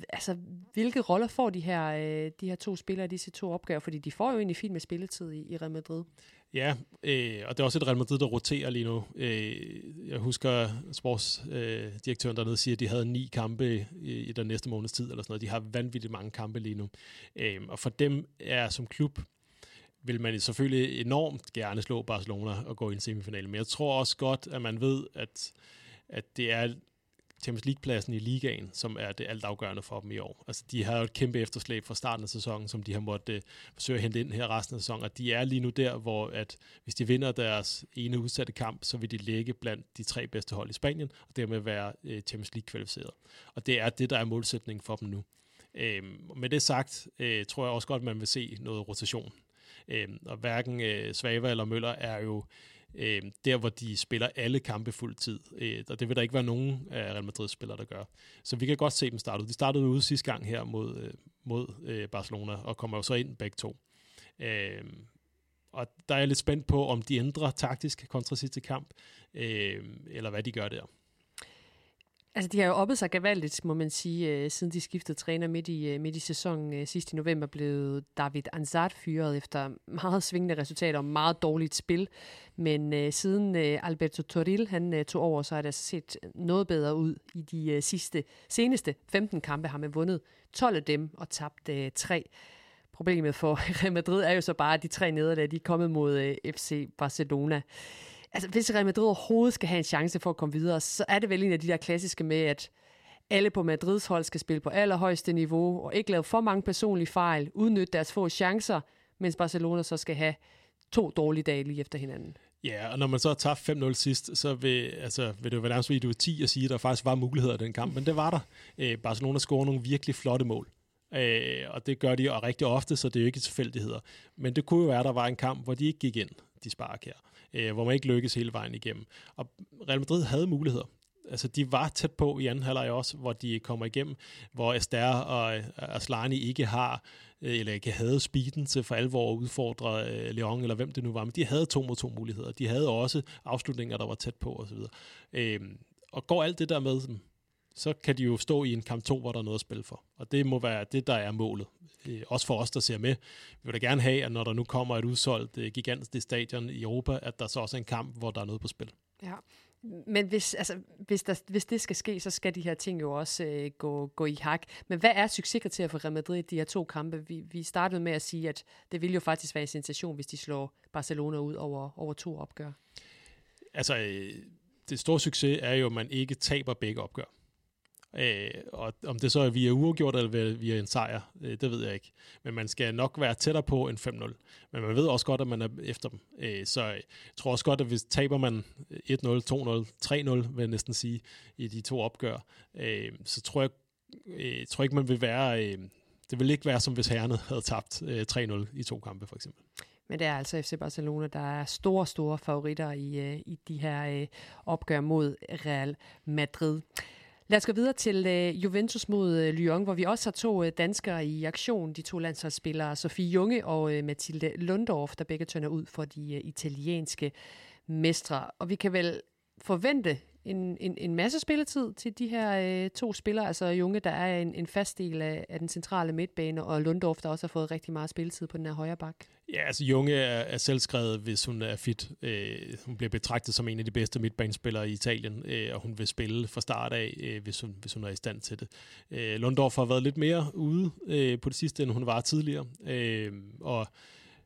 altså hvilke roller får de her, de her to spillere i disse to opgaver? Fordi de får jo egentlig fint med spilletid i, i Real Madrid. Ja, øh, og det er også et Real Madrid, der roterer lige nu. Øh, jeg husker, sportsdirektøren øh, dernede siger, at de havde ni kampe i, i den næste måneds tid, eller sådan noget. De har vanvittigt mange kampe lige nu. Øh, og for dem er som klub, vil man selvfølgelig enormt gerne slå Barcelona og gå i en semifinal. Men jeg tror også godt, at man ved, at, at det er Champions League-pladsen i ligaen, som er det altafgørende for dem i år. Altså, de har jo et kæmpe efterslæb fra starten af sæsonen, som de har måttet øh, forsøge at hente ind her resten af sæsonen, og de er lige nu der, hvor at hvis de vinder deres ene udsatte kamp, så vil de ligge blandt de tre bedste hold i Spanien, og dermed være øh, Champions League-kvalificeret. Og det er det, der er målsætningen for dem nu. Øh, med det sagt, øh, tror jeg også godt, at man vil se noget rotation. Øh, og hverken øh, Svava eller Møller er jo øh, der hvor de spiller alle kampe fuld tid. Øh, og det vil der ikke være nogen af Real Madrid-spillere, der gør. Så vi kan godt se dem starte ud. De startede ude sidste gang her mod, øh, mod øh, Barcelona, og kommer jo så ind begge to. Øh, og der er jeg lidt spændt på, om de ændrer taktisk kontra sidste kamp, øh, eller hvad de gør der. Altså, de har jo oppet sig gevaldigt, må man sige, øh, siden de skiftede træner midt i, øh, midt i sæsonen. Øh, sidst i november blev David Ansat fyret efter meget svingende resultater og meget dårligt spil. Men øh, siden øh, Alberto Toril han øh, tog over, så har det altså set noget bedre ud i de øh, sidste, seneste 15 kampe. Har man vundet 12 af dem og tabt øh, 3. Problemet for *laughs* Real Madrid er jo så bare, at de tre nederlag de er kommet mod øh, FC Barcelona altså hvis Real Madrid overhovedet skal have en chance for at komme videre, så er det vel en af de der klassiske med, at alle på Madrids hold skal spille på allerhøjeste niveau, og ikke lave for mange personlige fejl, udnytte deres få chancer, mens Barcelona så skal have to dårlige dage lige efter hinanden. Ja, og når man så har tabt 5-0 sidst, så vil, altså, vil det jo være nærmest, at du er 10 at sige, at der faktisk var muligheder i den kamp, men det var der. Øh, Barcelona scorer nogle virkelig flotte mål. Øh, og det gør de og rigtig ofte, så det er jo ikke tilfældigheder. Men det kunne jo være, at der var en kamp, hvor de ikke gik ind, de sparker her øh, hvor man ikke lykkedes hele vejen igennem. Og Real Madrid havde muligheder. Altså, de var tæt på i anden halvleg også, hvor de kommer igennem, hvor Aster og øh, Aslani ikke har, øh, eller ikke havde speeden til for alvor at udfordre øh, Leon, eller hvem det nu var, men de havde to mod to muligheder. De havde også afslutninger, der var tæt på osv. Øh, og går alt det der med dem, så kan de jo stå i en kamp 2, hvor der er noget at spille for. Og det må være det, der er målet. Øh, også for os, der ser med. Vi vil da gerne have, at når der nu kommer et udsolgt øh, gigantisk stadion i Europa, at der så også er en kamp, hvor der er noget på spil. Ja. Men hvis, altså, hvis, der, hvis det skal ske, så skal de her ting jo også øh, gå, gå i hak. Men hvad er succeskriteriet for Real Madrid i de her to kampe? Vi, vi startede med at sige, at det ville jo faktisk være en sensation, hvis de slår Barcelona ud over, over to opgør. Altså, øh, det store succes er jo, at man ikke taber begge opgør. Øh, og om det så er via uafgjort eller via en sejr, øh, det ved jeg ikke. Men man skal nok være tættere på en 5-0. Men man ved også godt, at man er efter dem. Øh, så jeg tror også godt, at hvis taber man 1-0, 2-0, 3-0, vil jeg næsten sige, i de to opgør, øh, så tror jeg øh, tror ikke, man vil være... Øh, det vil ikke være, som hvis herrene havde tabt øh, 3-0 i to kampe, for eksempel. Men det er altså FC Barcelona, der er store, store favoritter i, øh, i de her øh, opgør mod Real Madrid. Lad os gå videre til øh, Juventus mod øh, Lyon, hvor vi også har to øh, danskere i aktion. De to landsholdsspillere, Sofie Junge og øh, Mathilde Lundorf, der begge tønder ud for de øh, italienske mestre. Og vi kan vel forvente en, en, en masse spilletid til de her øh, to spillere. Altså Junge, der er en, en fast del af, af den centrale midtbane, og Lundorf, der også har fået rigtig meget spilletid på den her højre bak. Ja, altså Junge er, er selvskrevet, hvis hun er fit. Øh, hun bliver betragtet som en af de bedste midtbanespillere i Italien, øh, og hun vil spille fra start af, øh, hvis, hun, hvis hun er i stand til det. Øh, Lundorf har været lidt mere ude øh, på det sidste, end hun var tidligere. Øh, og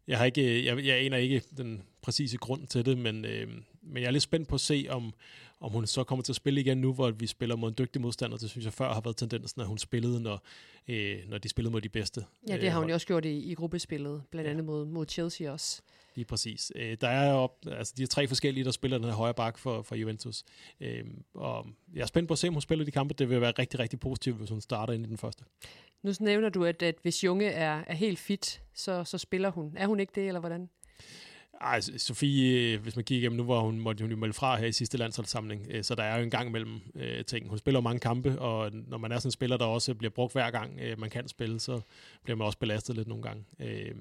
jeg, har ikke, jeg, jeg aner ikke den præcise grund til det, men, øh, men jeg er lidt spændt på at se, om, om hun så kommer til at spille igen nu, hvor vi spiller mod en dygtig modstander. Det synes jeg før har været tendensen, at hun spillede, når, øh, når de spillede mod de bedste. Ja, det har hun jo også gjort i, i gruppespillet, blandt andet ja. mod, mod Chelsea også. Lige præcis. Øh, der er jo, altså de er tre forskellige, der spiller den her højre bak for, for Juventus. Øh, og jeg er spændt på at se, om hun spiller de kampe. Det vil være rigtig, rigtig positivt, hvis hun starter ind i den første. Nu nævner du, at, at hvis Junge er, er helt fit, så, så spiller hun. Er hun ikke det, eller hvordan? Ej, Sofie, øh, hvis man kigger igennem, nu var hun, måtte hun jo melde fra her i sidste landsholdssamling, øh, så der er jo en gang mellem øh, ting. Hun spiller mange kampe, og når man er sådan en spiller, der også bliver brugt hver gang, øh, man kan spille, så bliver man også belastet lidt nogle gange. Øh,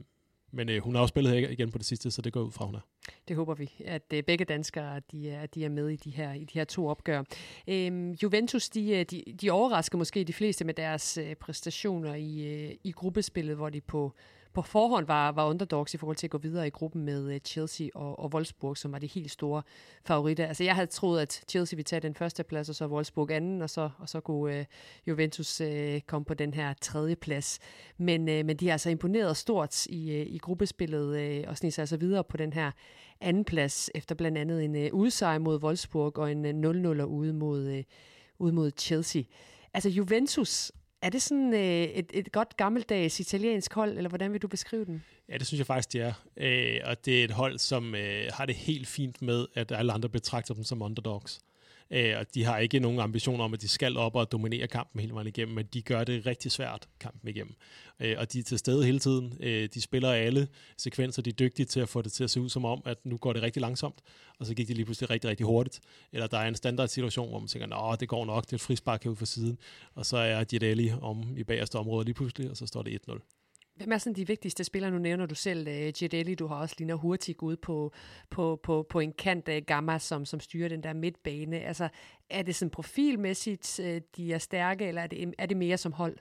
men øh, hun har også spillet her igen på det sidste, så det går ud fra, hun er. Det håber vi, at øh, begge danskere de er, de er med i de her, i de her to opgør. Øhm, Juventus de, øh, de, de overrasker måske de fleste med deres øh, præstationer i, øh, i gruppespillet, hvor de på på forhånd var, var underdogs i forhold til at gå videre i gruppen med øh, Chelsea og, og Wolfsburg, som var de helt store favoritter. Altså jeg havde troet, at Chelsea ville tage den første plads, og så Wolfsburg anden, og så, og så kunne uh, Juventus uh, komme på den her tredje plads. Men, uh, men de har altså imponeret stort i, uh, i gruppespillet uh, og sniger sig altså videre på den her anden plads, efter blandt andet en uh, udsejr mod Wolfsburg og en uh, 0-0 ude mod, uh, ude mod Chelsea. Altså Juventus er det sådan øh, et, et godt gammeldags italiensk hold, eller hvordan vil du beskrive den? Ja, det synes jeg faktisk, det er. Øh, og det er et hold, som øh, har det helt fint med, at alle andre betragter dem som underdogs. Øh, og de har ikke nogen ambitioner om, at de skal op og dominere kampen hele vejen igennem, men de gør det rigtig svært kampen igennem. Øh, og de er til stede hele tiden. Øh, de spiller alle sekvenser, de er dygtige til at få det til at se ud som om, at nu går det rigtig langsomt, og så gik det lige pludselig rigtig, rigtig hurtigt. Eller der er en standard situation, hvor man tænker, at det går nok, det er et frispark herude for siden, og så er Giardelli om i bagerste område lige pludselig, og så står det 1-0. Hvem er sådan de vigtigste spillere? Nu nævner du selv øh, uh, Giardelli, du har også Lina Hurtig ude på, på, på, på en kant af Gamma, som, som styrer den der midtbane. Altså, er det sådan profilmæssigt, uh, de er stærke, eller er det, er det mere som hold?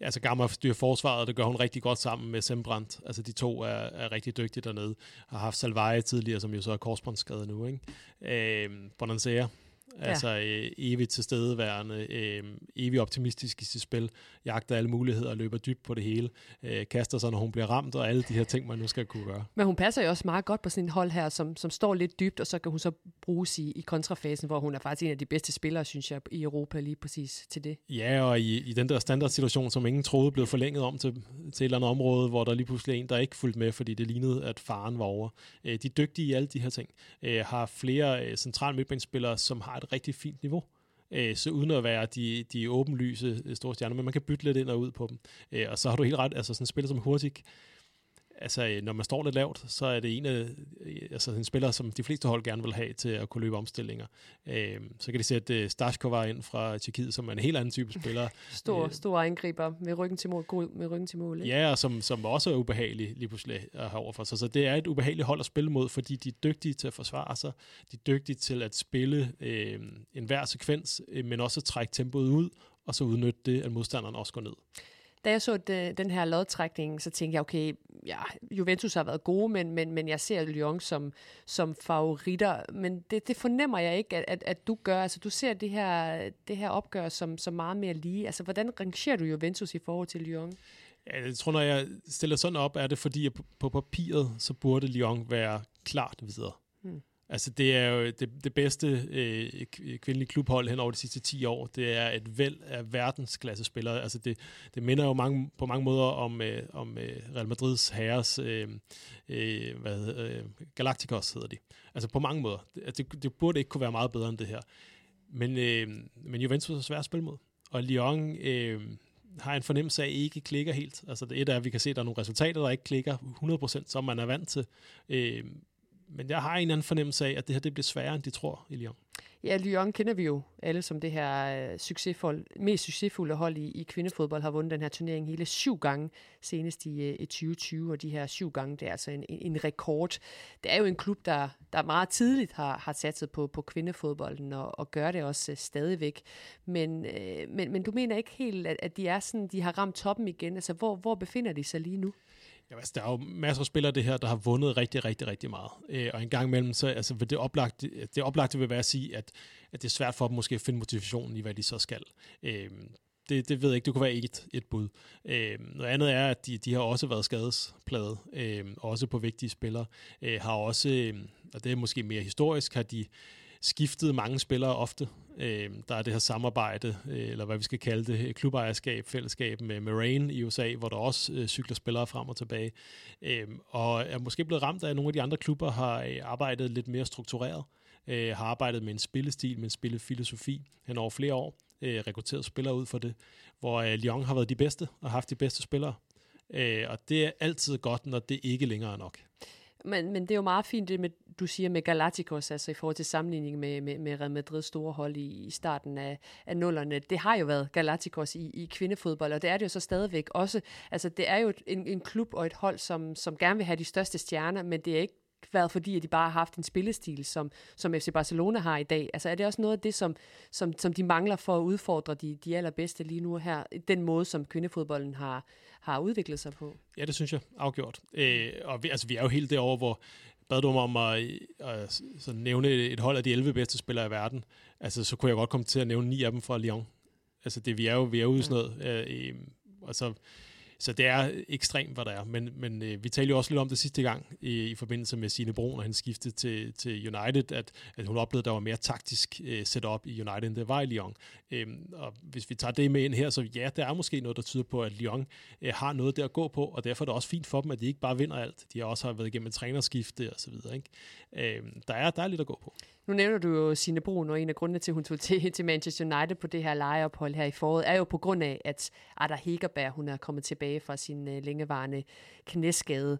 Altså Gamma styrer forsvaret, det gør hun rigtig godt sammen med Sembrandt. Altså de to er, er rigtig dygtige dernede. Har haft Salvaje tidligere, som jo så er korsbåndsskadet nu. Ikke? Øh, Bonansea Altså øh, evigt tilstedeværende, øh, evigt optimistisk i sit spil, jagter alle muligheder, løber dybt på det hele, øh, kaster sig, når hun bliver ramt, og alle de her ting, man nu skal kunne gøre. Men hun passer jo også meget godt på sådan en hold her, som, som står lidt dybt, og så kan hun så bruges i, i kontrafasen, hvor hun er faktisk en af de bedste spillere, synes jeg, i Europa lige præcis til det. Ja, og i, i den der standardsituation, som ingen troede blev forlænget om til, til et eller andet område, hvor der lige pludselig er en, der ikke fulgte med, fordi det lignede, at faren var over. Øh, de er dygtige i alle de her ting. Øh, har flere øh, centrale midtbanespillere, som har et rigtig fint niveau. Øh, så uden at være de, de åbenlyse øh, store stjerner, men man kan bytte lidt ind og ud på dem. Øh, og så har du helt ret, altså sådan en spiller som Hurtig, altså, øh, når man står lidt lavt, så er det en af øh, altså, en spiller, som de fleste hold gerne vil have til at kunne løbe omstillinger. Øh, så kan de sætte uh, Stashkova ind fra Tjekkiet, som er en helt anden type spiller. *laughs* stor, øh, stor angriber med ryggen til mål. God med ryggen til mål ikke? Ja, og som, som også er ubehagelig lige pludselig at have overfor sig. Så det er et ubehageligt hold at spille mod, fordi de er dygtige til at forsvare sig. De er dygtige til at spille øh, en hver sekvens, øh, men også at trække tempoet ud, og så udnytte det, at modstanderen også går ned da jeg så det, den her lodtrækning, så tænkte jeg, okay, ja, Juventus har været gode, men, men, men jeg ser Lyon som, som favoritter. Men det, det fornemmer jeg ikke, at, at, at du gør. Altså, du ser det her, det her opgør som, som meget mere lige. Altså, hvordan rangerer du Juventus i forhold til Lyon? Jeg tror, når jeg stiller sådan op, er det fordi, at på papiret, så burde Lyon være klart videre. Hmm. Altså det er jo det, det bedste øh, øh kvindelige klubhold hen over de sidste 10 år. Det er et væld af verdensklasse spillere. Altså det, det minder jo mange, på mange måder om, øh, om øh, Real Madrids herres øh, øh, hvad, øh, Galacticos hedder de. Altså på mange måder. Det, altså, det, det burde ikke kunne være meget bedre end det her. Men, øh, men Juventus er svært at spille mod. Og Lyon øh, har en fornemmelse af, at ikke klikker helt. Altså det et er, at vi kan se, at der er nogle resultater, der ikke klikker 100%, som man er vant til. Øh, men jeg har en anden fornemmelse af, at det her det bliver sværere, end de tror i Lyon. Ja, Lyon kender vi jo alle som det her øh, uh, succesfuld, mest succesfulde hold i, i kvindefodbold, har vundet den her turnering hele syv gange, senest i, øh, i 2020, og de her syv gange, det er altså en, en, rekord. Det er jo en klub, der, der meget tidligt har, har satset på, på kvindefodbolden, og, og gør det også øh, stadigvæk. Men, men, men du mener ikke helt, at, at de er sådan, de har ramt toppen igen? Altså, hvor, hvor befinder de sig lige nu? Ja, altså, der er jo masser af spillere det her, der har vundet rigtig, rigtig, rigtig meget. Øh, og en gang imellem, så altså, vil det, oplagte, det oplagte vil være at sige, at, at det er svært for dem måske at finde motivationen i, hvad de så skal. Øh, det, det ved jeg ikke, det kunne være et, et bud. Øh, noget andet er, at de, de har også været skadespladet, øh, også på vigtige spillere. Øh, har også, øh, og det er måske mere historisk, har de skiftet mange spillere ofte. Øh, der er det her samarbejde, øh, eller hvad vi skal kalde det, klubejerskab, fællesskab med Moraine i USA, hvor der også øh, cykler spillere frem og tilbage. Øh, og er måske blevet ramt af, at nogle af de andre klubber har øh, arbejdet lidt mere struktureret, øh, har arbejdet med en spillestil, med en spillefilosofi hen over flere år, øh, rekrutteret spillere ud for det, hvor øh, Lyon har været de bedste og haft de bedste spillere. Øh, og det er altid godt, når det ikke længere er nok. Men, men det er jo meget fint, det med, du siger med Galacticos, altså i forhold til sammenligning med, med, med Real Madrid's store hold i, i starten af, af nullerne. Det har jo været Galacticos i, i kvindefodbold, og det er det jo så stadigvæk også. Altså det er jo en, en klub og et hold, som, som gerne vil have de største stjerner, men det er ikke været fordi, at de bare har haft en spillestil, som, som FC Barcelona har i dag. Altså er det også noget af det, som, som, som de mangler for at udfordre de, de allerbedste lige nu her, den måde, som kvindefodbolden har, har udviklet sig på? Ja, det synes jeg afgjort. Øh, og vi, altså, vi er jo helt derovre, hvor bad du mig om at, at, at nævne et hold af de 11 bedste spillere i verden, altså så kunne jeg godt komme til at nævne ni af dem fra Lyon. Altså det, vi er jo, vi er jo sådan noget, øh, altså så det er ekstremt, hvad der er. Men, men øh, vi talte jo også lidt om det sidste gang i, i forbindelse med Sine Brun, og han skiftede til, til United, at, at hun oplevede, at der var mere taktisk øh, setup i United, end det var i Lyon. Øhm, og hvis vi tager det med ind her, så ja, der er måske noget, der tyder på, at Lyon øh, har noget der at gå på, og derfor er det også fint for dem, at de ikke bare vinder alt. De har også har været igennem et trænerskifte og så videre. Ikke? Øhm, der, er, der er lidt at gå på. Nu nævner du jo Signe Brun, og en af grundene til, at hun tog til, til Manchester United på det her lejeophold her i foråret, er jo på grund af, at Ada Hegerberg, hun er kommet tilbage fra sin øh, uh, længevarende knæskade.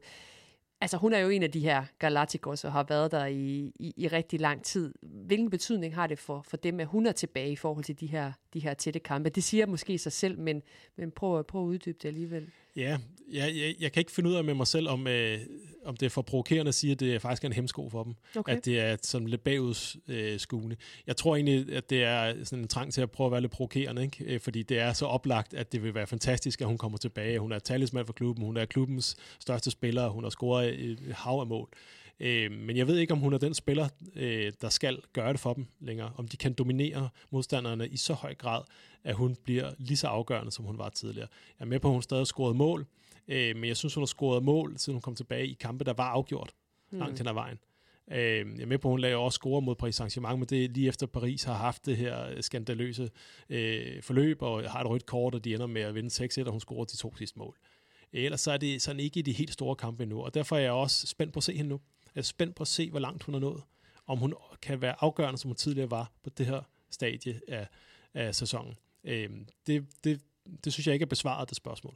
Altså hun er jo en af de her Galacticos og har været der i, i, i rigtig lang tid. Hvilken betydning har det for, for dem, at hun er tilbage i forhold til de her, de her tætte kampe? Det siger måske sig selv, men, men prøv, prøv at uddybe det alligevel. Ja, jeg, jeg, jeg kan ikke finde ud af med mig selv, om, øh, om det er for provokerende at sige, at det er faktisk en hemsko for dem. Okay. At det er sådan lidt bagudskuende. Øh, jeg tror egentlig, at det er sådan en trang til at prøve at være lidt provokerende, ikke? Øh, fordi det er så oplagt, at det vil være fantastisk, at hun kommer tilbage. Hun er talisman for klubben, hun er klubbens største spiller, hun har scoret et hav af mål. Øh, men jeg ved ikke, om hun er den spiller, øh, der skal gøre det for dem længere. Om de kan dominere modstanderne i så høj grad, at hun bliver lige så afgørende, som hun var tidligere. Jeg er med på, at hun stadig scoret mål, øh, men jeg synes, hun har scoret mål, siden hun kom tilbage i kampe, der var afgjort mm. langt hen ad vejen. Øh, jeg er med på, at hun laver også score mod Paris Saint-Germain, men det er lige efter Paris har haft det her skandaløse øh, forløb, og har et rødt kort, og de ender med at vinde 6-1, og hun scorer de to sidste mål. Ellers så er det sådan ikke i de helt store kampe endnu, og derfor er jeg også spændt på at se hende nu. Jeg er spændt på at se, hvor langt hun har nået. Om hun kan være afgørende, som hun tidligere var på det her stadie af, af sæsonen. Øh, det, det, det synes jeg ikke er besvaret, det spørgsmål.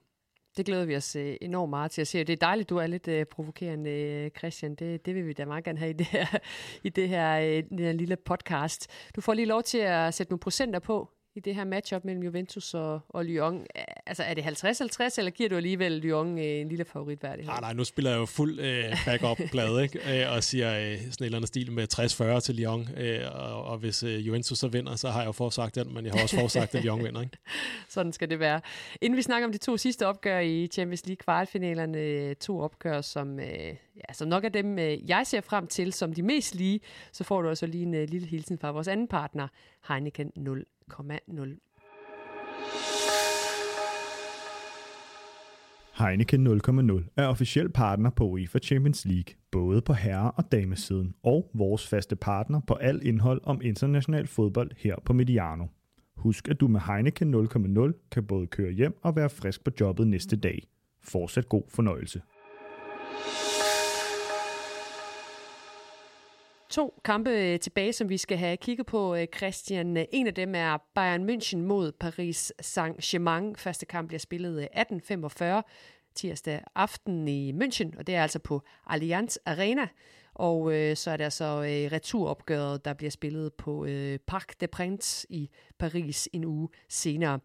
Det glæder vi os øh, enormt meget til at se. Det er dejligt, du er lidt øh, provokerende, øh, Christian. Det, det vil vi da meget gerne have i det her, *laughs* i det her, øh, den her lille podcast. Du får lige lov til at sætte nogle procenter på i det her matchup mellem Juventus og, og Lyon. Altså, er det 50-50, eller giver du alligevel Lyon øh, en lille favoritværdighed? Nej, nej, nu spiller jeg jo fuld øh, backup-plade, ikke? Øh, og siger øh, sådan en eller anden stil med 60-40 til Lyon. Øh, og, og hvis øh, Juventus så vinder, så har jeg jo forsagt den, men jeg har også forsagt, at Lyon vinder, ikke? *laughs* Sådan skal det være. Inden vi snakker om de to sidste opgør i Champions League kvartfinalerne, to opgør, som, øh, ja, som nok er dem, øh, jeg ser frem til som de mest lige, så får du også lige en øh, lille hilsen fra vores anden partner, Heineken 0 0,0. Heineken 0,0 er officiel partner på UEFA Champions League, både på herre- og damesiden, og vores faste partner på al indhold om international fodbold her på Mediano. Husk, at du med Heineken 0,0 kan både køre hjem og være frisk på jobbet næste dag. Fortsat god fornøjelse. To kampe øh, tilbage, som vi skal have kigget på, øh, Christian. Øh, en af dem er Bayern München mod Paris Saint-Germain. Første kamp bliver spillet 18.45 tirsdag aften i München, og det er altså på Allianz Arena. Og øh, så er der så altså, øh, returopgøret, der bliver spillet på øh, Parc des Princes i Paris en uge senere.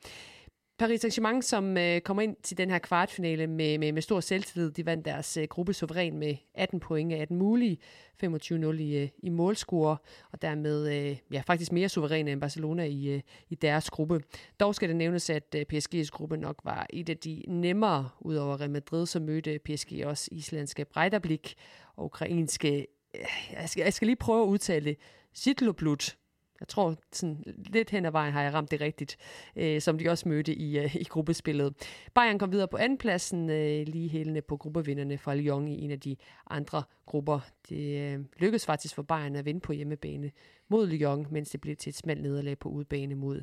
Paris Saint-Germain, som øh, kommer ind til den her kvartfinale med, med, med stor selvtillid, de vandt deres øh, gruppe suveræn med 18 point af 18 mulige, 25-0 i, øh, i målscore, og dermed øh, ja, faktisk mere suveræne end Barcelona i, øh, i deres gruppe. Dog skal det nævnes, at øh, PSG's gruppe nok var et af de nemmere, udover Real Madrid, så mødte PSG også islandske Breidablik og ukrainske, øh, jeg, skal, jeg skal lige prøve at udtale det, Zitloblut, jeg tror, sådan lidt hen ad vejen har jeg ramt det rigtigt, øh, som de også mødte i, øh, i gruppespillet. Bayern kom videre på andenpladsen, øh, lige hælende på gruppevinderne fra Lyon i en af de andre grupper. Det øh, lykkedes faktisk for Bayern at vinde på hjemmebane mod Lyon, mens det blev til et smalt nederlag på udbane mod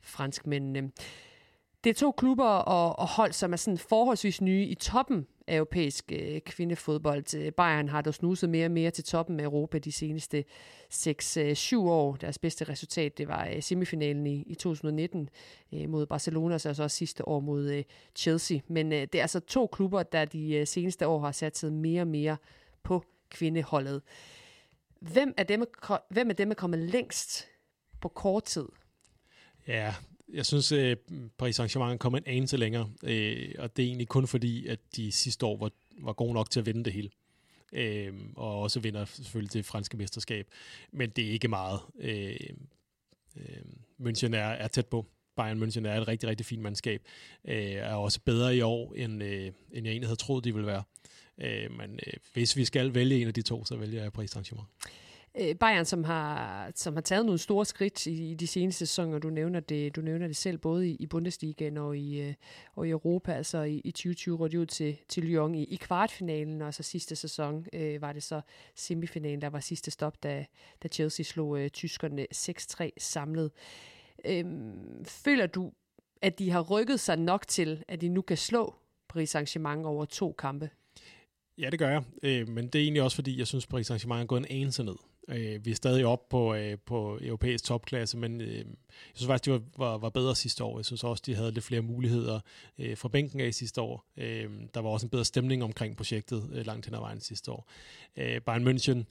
franskmændene. Det er to klubber og, og hold, som er sådan forholdsvis nye i toppen europæisk øh, kvindefodbold. Øh, Bayern har dog snuset mere og mere til toppen af Europa de seneste 6-7 øh, år. Deres bedste resultat det var øh, semifinalen i, i 2019 øh, mod Barcelona, og så også sidste år mod øh, Chelsea. Men øh, det er altså to klubber, der de øh, seneste år har sat sig mere og mere på kvindeholdet. Hvem af dem, hvem af dem er kommet længst på kort tid? Ja, jeg synes, at Paris Saint-Germain kom en anelse længere, øh, og det er egentlig kun fordi, at de sidste år var, var gode nok til at vinde det hele. Øh, og også vinder selvfølgelig det franske mesterskab. Men det er ikke meget. Øh, øh, München er, er tæt på. Bayern München er et rigtig, rigtig fint mandskab. Øh, er også bedre i år, end, øh, end jeg egentlig havde troet, de ville være. Øh, men øh, hvis vi skal vælge en af de to, så vælger jeg Paris Saint-Germain. Øh, Bayern, som har, som har taget nogle store skridt i, i de seneste sæsoner, du nævner det, du nævner det selv, både i, i Bundesligaen og i, øh, og i Europa, altså i, i 2020 rådte ud til, til Lyon i, i kvartfinalen, og så sidste sæson øh, var det så semifinalen, der var sidste stop, da, da Chelsea slog øh, tyskerne 6-3 samlet. Øhm, føler du, at de har rykket sig nok til, at de nu kan slå Paris Saint-Germain over to kampe? Ja, det gør jeg. Øh, men det er egentlig også, fordi jeg synes, Paris Saint-Germain er gået en anelse ned. Øh, vi er stadig op på, øh, på europæisk topklasse, men øh, jeg synes faktisk, de var, var, var bedre sidste år. Jeg synes også, de havde lidt flere muligheder øh, fra bænken af sidste år. Øh, der var også en bedre stemning omkring projektet øh, langt hen ad vejen sidste år. Øh, Bayern München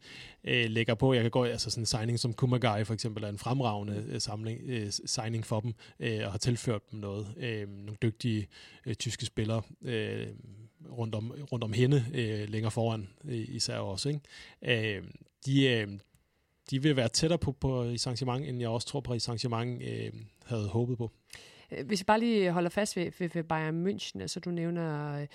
øh, lægger på, jeg kan gå, altså sådan en signing som Kumagai for eksempel, er en fremragende øh, samling, øh, signing for dem, øh, og har tilført dem noget. Øh, nogle dygtige øh, tyske spillere, øh, rundt om, rundt om hende øh, længere foran øh, især også. Ikke? Øh, de, øh, de vil være tættere på, på i Saint-Germain, end jeg også tror, Paris Saint-Germain øh, havde håbet på. Øh, hvis jeg bare lige holder fast ved, ved, ved Bayern München, altså du nævner,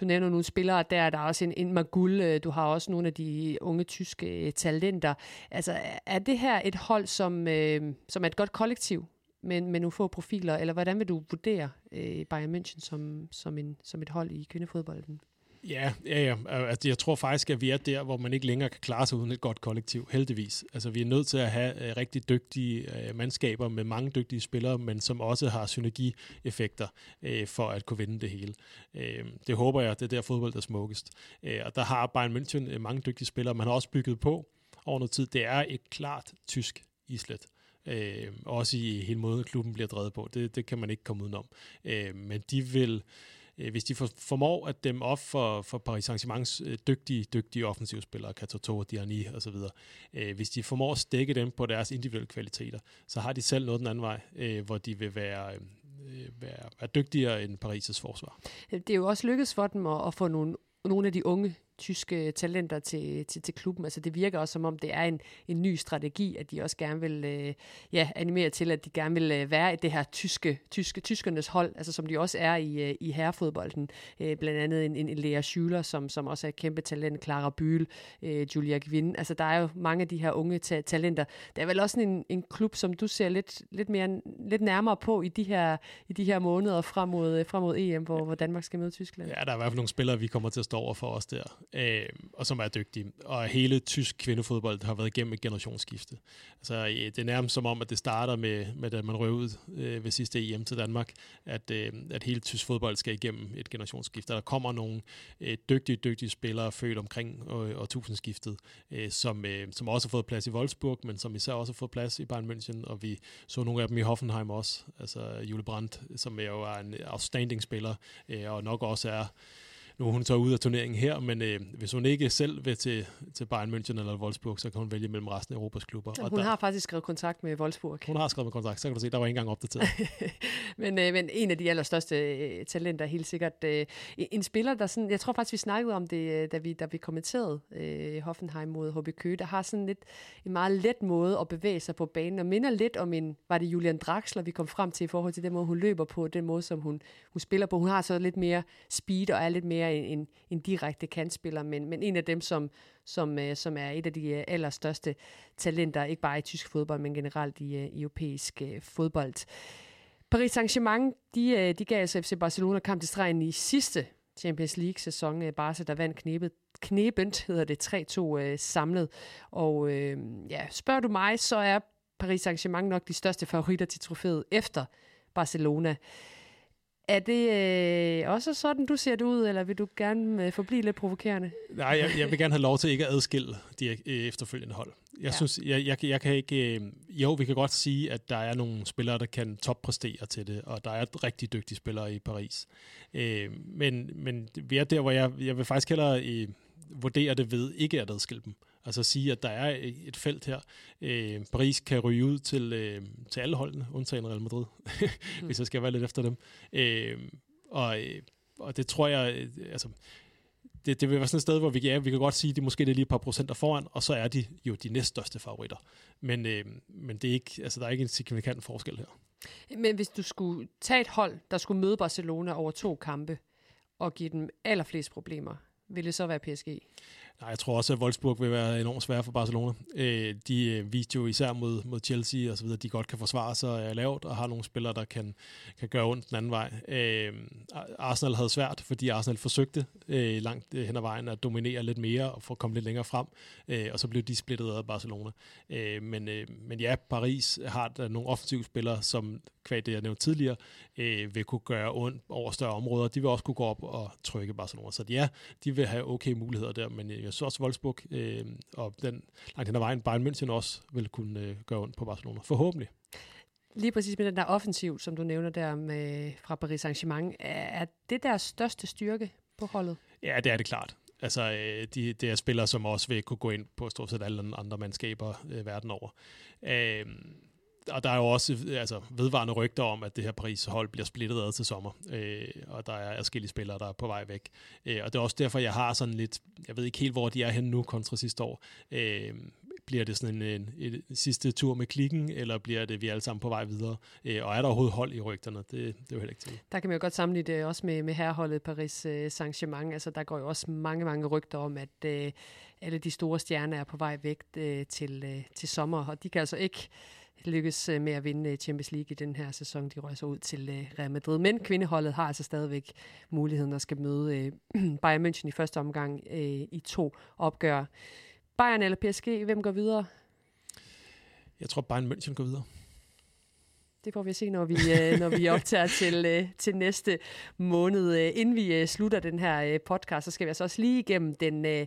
du nævner nogle spillere der, der er også en, en Magul, øh, du har også nogle af de unge tyske talenter. Altså er det her et hold, som, øh, som er et godt kollektiv, men med nogle få profiler, eller hvordan vil du vurdere øh, Bayern München som, som, en, som et hold i kvindefodbolden? Ja, ja, ja. Altså, jeg tror faktisk, at vi er der, hvor man ikke længere kan klare sig uden et godt kollektiv, heldigvis. Altså, vi er nødt til at have uh, rigtig dygtige uh, mandskaber med mange dygtige spillere, men som også har synergieffekter uh, for at kunne vinde det hele. Uh, det håber jeg, det er der fodbold er smukkest. Uh, og der har Bayern München uh, mange dygtige spillere. Man har også bygget på over noget tid. Det er et klart tysk islet. Øh, også i hele måden, klubben bliver drevet på. Det, det kan man ikke komme udenom. Øh, men de vil øh, hvis de for, formår at dem op for, for Paris Saint-Germains øh, dygtige, dygtige offensivspillere, Katoto, Diani osv., øh, hvis de formår at stikke dem på deres individuelle kvaliteter, så har de selv noget den anden vej, øh, hvor de vil være, øh, være, være dygtigere end Paris' forsvar. Det er jo også lykkedes for dem at, at få nogle, nogle af de unge tyske talenter til, til, til klubben. Altså det virker også som om, det er en, en ny strategi, at de også gerne vil øh, ja, animere til, at de gerne vil øh, være i det her tyske, tyske, tyskernes hold, altså som de også er i, øh, i herrefodbolden. Øh, blandt andet en, en, en Lea Schüler, som, som også er et kæmpe talent, Clara Bühl, øh, Julia Gwynn. Altså der er jo mange af de her unge ta- talenter. Der er vel også en, en klub, som du ser lidt, lidt, mere, lidt nærmere på i de her, i de her måneder frem mod, frem mod EM, hvor, hvor Danmark skal møde Tyskland. Ja, der er i hvert fald nogle spillere, vi kommer til at stå over for os der øh, og som er dygtig. Og hele tysk kvindefodbold har været igennem et generationsskifte. Altså, øh, det er nærmest som om, at det starter med, med da man røvede ud øh, ved sidste EM til Danmark, at, øh, at hele tysk fodbold skal igennem et generationsskifte. Der kommer nogle øh, dygtige, dygtige spillere født omkring øh, årtusindskiftet, øh, som, øh, som også har fået plads i Wolfsburg, men som især også har fået plads i Bayern München, og vi så nogle af dem i Hoffenheim også, altså Jule Brandt, som er jo er en outstanding spiller, øh, og nok også er nu er hun så ude af turneringen her, men øh, hvis hun ikke selv vil til, til Bayern München eller Wolfsburg, så kan hun vælge mellem resten af Europas klubber. Ja, hun og der, har faktisk skrevet kontakt med Wolfsburg. Hun har skrevet med kontakt, så kan du se, der var ikke engang opdateret. *laughs* men, øh, men en af de allerstørste øh, talenter helt sikkert. Øh, en spiller, der sådan, jeg tror faktisk, vi snakkede om det, øh, da vi, da vi kommenterede øh, Hoffenheim mod HB Køge, der har sådan lidt en meget let måde at bevæge sig på banen, og minder lidt om en, var det Julian Draxler, vi kom frem til i forhold til den måde, hun løber på, den måde, som hun, hun spiller på. Hun har så lidt mere speed og er lidt mere mere en, en direkte kantspiller, men, men en af dem, som, som, øh, som er et af de øh, allerstørste talenter, ikke bare i tysk fodbold, men generelt i øh, europæisk øh, fodbold. Paris Saint-Germain, de, øh, de gav altså FC Barcelona kamp til stregen i sidste Champions League-sæson. Øh, Barca, der vandt knebet, knebent, hedder det 3-2 øh, samlet. Og øh, ja, spørger du mig, så er Paris Saint-Germain nok de største favoritter til trofæet efter Barcelona. Er det øh, også sådan, du ser det ud, eller vil du gerne øh, forblive lidt provokerende? Nej, jeg, jeg vil gerne have lov til ikke at adskille de øh, efterfølgende hold. Jeg ja. synes, jeg, jeg, jeg kan ikke... Øh, jo, vi kan godt sige, at der er nogle spillere, der kan toppræstere til det, og der er rigtig dygtige spillere i Paris. Øh, men, men vi er der, hvor jeg, jeg vil faktisk hellere øh, vurdere det ved ikke at adskille dem. Altså at sige, at der er et felt her. Øh, Paris kan ryge ud til, øh, til alle holdene, undtagen Real Madrid, mm. *laughs* hvis jeg skal være lidt efter dem. Øh, og, øh, og det tror jeg, øh, altså, det, det vil være sådan et sted, hvor vi, ja, vi kan godt sige, at de måske er lige et par procenter foran, og så er de jo de næststørste favoritter. Men, øh, men det er ikke, altså, der er ikke en signifikant forskel her. Men hvis du skulle tage et hold, der skulle møde Barcelona over to kampe, og give dem allerflest problemer, ville det så være PSG? Nej, jeg tror også, at Wolfsburg vil være enormt svær for Barcelona. Øh, de øh, viste jo især mod, mod Chelsea og så videre, de godt kan forsvare sig øh, lavt og har nogle spillere, der kan, kan gøre ondt den anden vej. Øh, Arsenal havde svært, fordi Arsenal forsøgte øh, langt øh, hen ad vejen at dominere lidt mere og få komme lidt længere frem, øh, og så blev de splittet af Barcelona. Øh, men, øh, men ja, Paris har der nogle offensive spillere, som kvad det, jeg nævnte tidligere, øh, vil kunne gøre ondt over større områder. De vil også kunne gå op og trykke Barcelona. Så ja, de vil have okay muligheder der, men jeg synes også Wolfsburg øh, og den langt hen ad vejen, Bayern München også vil kunne øh, gøre ondt på Barcelona. Forhåbentlig. Lige præcis med den der offensiv, som du nævner der med, fra Paris Saint-Germain, er det der største styrke på holdet? Ja, det er det klart. Altså, øh, de, det er spillere, som også vil kunne gå ind på stort set alle andre mandskaber øh, verden over. Øh, og der er jo også altså, vedvarende rygter om, at det her Paris-hold bliver splittet ad til sommer, øh, og der er forskellige spillere, der er på vej væk. Øh, og det er også derfor, jeg har sådan lidt, jeg ved ikke helt, hvor de er henne nu kontra sidste år. Øh, bliver det sådan en, en, en, en sidste tur med klikken, eller bliver det, vi er alle sammen på vej videre? Øh, og er der overhovedet hold i rygterne? Det, det er jo heller ikke til. Der kan man jo godt sammenligne det også med, med herreholdet Paris øh, Saint-Germain. Altså, der går jo også mange, mange rygter om, at øh, alle de store stjerner er på vej væk øh, til, øh, til sommer, og de kan altså ikke lykkes øh, med at vinde øh, Champions League i den her sæson. De rører sig ud til øh, Real Madrid. Men kvindeholdet har altså stadigvæk muligheden at skal møde *clears throat* Bayern München i første omgang i to opgør. Bayern eller PSG, hvem går videre? Jeg tror, Bayern München går videre. Det får vi at se, når vi, øh, når vi optager til, øh, til næste måned. Øh, inden vi slutter den her podcast, så skal vi altså også lige igennem den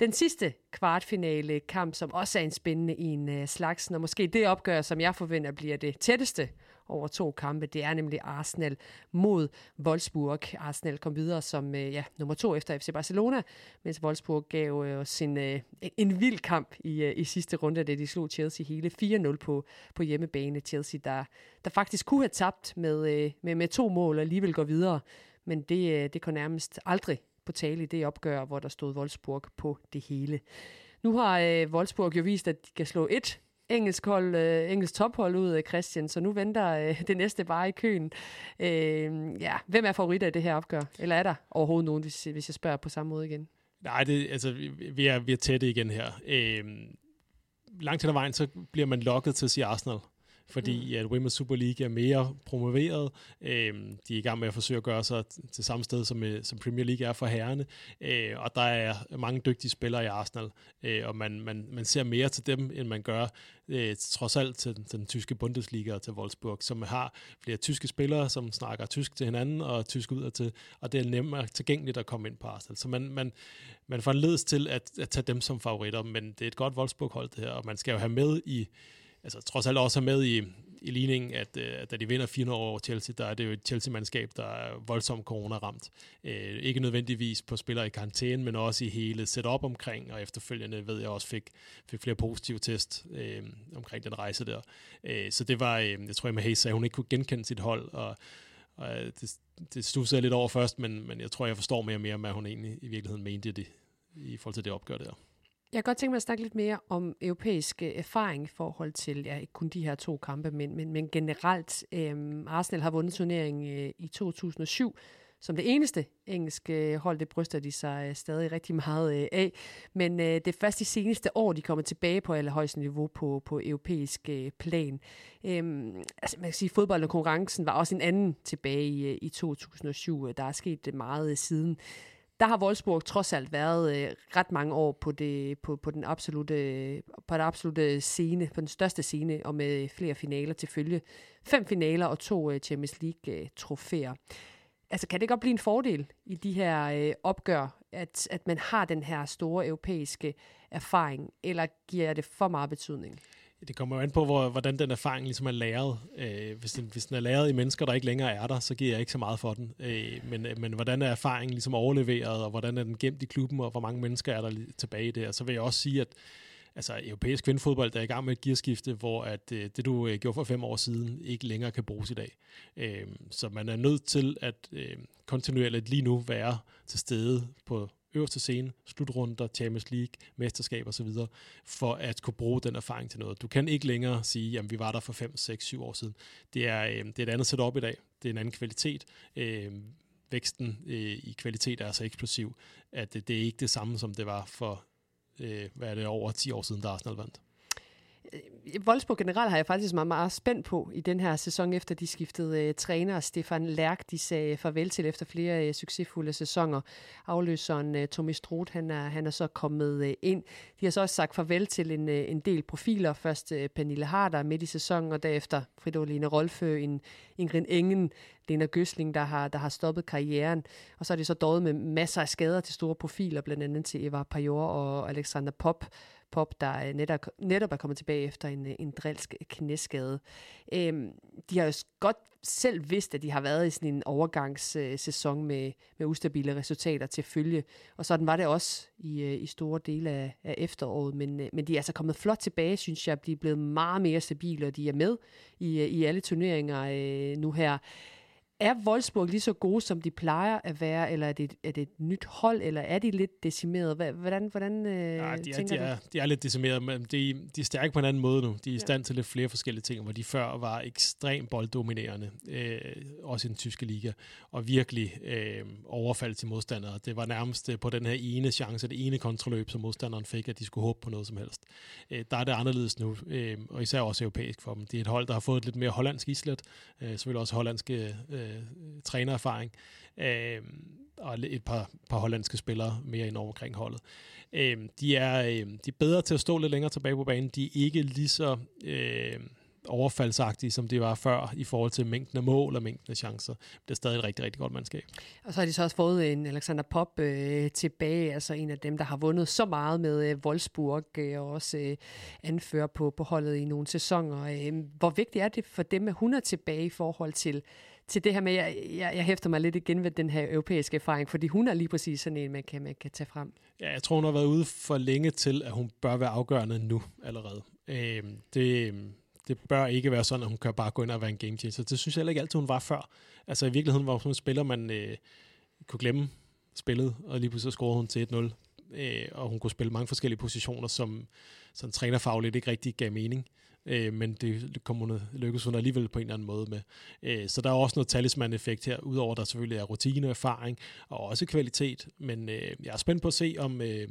den sidste kvartfinale kamp, som også er en spændende en slags, og måske det opgør, som jeg forventer bliver det tætteste over to kampe, det er nemlig Arsenal mod Wolfsburg. Arsenal kom videre som øh, ja, nummer to efter FC Barcelona, mens Wolfsburg gav os sin, øh, en vild kamp i, i sidste runde, da de slog Chelsea hele 4-0 på, på hjemmebane. Chelsea, der, der faktisk kunne have tabt med, med, med to mål og alligevel går videre, men det, det kunne nærmest aldrig på tale i det opgør, hvor der stod Wolfsburg på det hele. Nu har øh, Wolfsburg jo vist, at de kan slå et engelsk, hold, øh, engelsk tophold ud af Christian, så nu venter øh, det næste bare i køen. Øh, ja, hvem er favoritter i det her opgør? Eller er der overhovedet nogen, hvis, hvis jeg spørger på samme måde igen? Nej, det, altså, vi er, vi er tætte igen her. Øh, langt hen ad vejen, så bliver man lokket til at sige Arsenal fordi mm. at Women's Super League er mere promoveret. Øh, de er i gang med at forsøge at gøre sig til samme sted, som, øh, som Premier League er for herrene. Øh, og der er mange dygtige spillere i Arsenal, øh, og man, man, man ser mere til dem, end man gør øh, trods alt til, til den tyske Bundesliga og til Wolfsburg, som har flere tyske spillere, som snakker tysk til hinanden og tysk ud til, og det er nemmere tilgængeligt at komme ind på Arsenal. Så man, man, man får en ledelse til at, at tage dem som favoritter, men det er et godt Wolfsburg-hold det her, og man skal jo have med i, altså trods alt også er med i, i ligningen, at øh, da de vinder 400 over Chelsea, der er det jo et Chelsea-mandskab, der er voldsomt corona-ramt. Øh, ikke nødvendigvis på spillere i karantæne, men også i hele setup omkring, og efterfølgende ved jeg også fik, fik flere positive test øh, omkring den rejse der. Øh, så det var, øh, jeg tror, at Hayes sagde, at hun ikke kunne genkende sit hold, og og øh, det, det stussede jeg lidt over først, men, men jeg tror, jeg forstår mere og mere, hvad hun egentlig i virkeligheden mente det, i forhold til det opgør der. Jeg kan godt tænke mig at snakke lidt mere om europæisk øh, erfaring i forhold til, ja, ikke kun de her to kampe, men, men, men generelt. Øhm, Arsenal har vundet turneringen øh, i 2007, som det eneste engelske øh, hold, det bryster de sig øh, stadig rigtig meget af. Men øh, det er først de seneste år, de kommer tilbage på allerhøjeste niveau på, på europæisk øh, plan. Øhm, altså man kan sige, at fodbold og konkurrencen var også en anden tilbage i, i 2007. Der er sket meget siden der har Wolfsburg trods alt været øh, ret mange år på, det, på, på den absolute, på den absolute scene, på den største scene, og med flere finaler til følge. Fem finaler og to øh, Champions League-trofæer. Øh, altså, kan det godt blive en fordel i de her øh, opgør, at, at man har den her store europæiske erfaring, eller giver det for meget betydning? Det kommer jo an på, hvor, hvordan den erfaring ligesom er læret. Øh, hvis, den, hvis den er læret i mennesker, der ikke længere er der, så giver jeg ikke så meget for den. Øh, men, øh, men hvordan er erfaringen ligesom overleveret, og hvordan er den gemt i klubben, og hvor mange mennesker er der tilbage der, så vil jeg også sige, at altså, europæisk kvindefodbold er i gang med et gearskifte, hvor at, øh, det, du øh, gjorde for fem år siden, ikke længere kan bruges i dag. Øh, så man er nødt til at øh, kontinuerligt lige nu være til stede på øverste scene, slutrunder, Champions League, mesterskab osv., for at kunne bruge den erfaring til noget. Du kan ikke længere sige, at vi var der for 5, 6, 7 år siden. Det er, øh, det er et andet setup i dag. Det er en anden kvalitet. Øh, væksten øh, i kvalitet er så eksplosiv, at det, det er ikke det samme, som det var for øh, hvad er det, over 10 år siden, der Arsenal vandt. Øh, Wolfsburg generelt har jeg faktisk meget, meget spændt på i den her sæson, efter de skiftede uh, træner. Stefan Lærk, de sagde farvel til efter flere uh, succesfulde sæsoner. Afløseren uh, Tommy Struth, han er, han er så kommet uh, ind. De har så også sagt farvel til en, uh, en del profiler. Først uh, Pernille Harder midt i sæsonen, og derefter Fridolina Rolfø, en Ingrid Engen, Lena Gøsling, der har, der har stoppet karrieren. Og så er de så døjet med masser af skader til store profiler, blandt andet til Eva Pajor og Alexander Pop, Pop, der netop, netop er kommet tilbage efter en, en drilsk knæskade. Øhm, de har jo godt selv vidst, at de har været i sådan en overgangssæson med, med ustabile resultater til følge. Og sådan var det også i, øh, i store dele af, af efteråret. Men, øh, men de er altså kommet flot tilbage, synes jeg. De er blevet meget mere stabile, og de er med i, øh, i alle turneringer øh, nu her. Er Wolfsburg lige så gode, som de plejer at være, eller er det, er det et nyt hold, eller er de lidt decimeret? Hvordan, hvordan øh, ja, de er, tænker de er, de er lidt decimeret, men de, de er stærke på en anden måde nu. De er i stand til lidt flere forskellige ting, hvor de før var ekstremt bolddominerende, øh, også i den tyske liga, og virkelig øh, overfald til modstandere. Det var nærmest øh, på den her ene chance, det ene kontrolløb, som modstanderen fik, at de skulle håbe på noget som helst. Øh, der er det anderledes nu, øh, og især også europæisk for dem. Det er et hold, der har fået et lidt mere hollandsk islet, øh, selvfølgelig også hollandske øh, øh, trænererfaring, øh, og et par, par hollandske spillere mere ind omkring holdet. Øh, de, er, øh, de er bedre til at stå lidt længere tilbage på banen. De er ikke lige så... Øh, overfaldsagtige, som det var før, i forhold til mængden af mål og mængden af chancer. Det er stadig et rigtig, rigtig godt mandskab. Og så har de så også fået en Alexander Pop øh, tilbage, altså en af dem, der har vundet så meget med øh, Wolfsburg, øh, og også øh, anfører på, på holdet i nogle sæsoner. Øh, hvor vigtigt er det for dem, at hun er tilbage i forhold til til det her med, jeg, jeg, jeg hæfter mig lidt igen ved den her europæiske erfaring, fordi hun er lige præcis sådan en, man kan, man kan tage frem. Ja, jeg tror, hun har været ude for længe til, at hun bør være afgørende nu allerede. Øh, det, øhm, det bør ikke være sådan, at hun kan bare gå ind og være en game changer. Det synes jeg heller ikke altid, hun var før. Altså i virkeligheden var hun en spiller, man øh, kunne glemme spillet, og lige pludselig scorede hun til 1-0. Øh, og hun kunne spille mange forskellige positioner, som sådan trænerfagligt ikke rigtig gav mening. Øh, men det kom hun, lykkedes hun alligevel på en eller anden måde med. Øh, så der er også noget talisman-effekt her, udover der selvfølgelig er rutine, erfaring og også kvalitet. Men øh, jeg er spændt på at se, om, øh,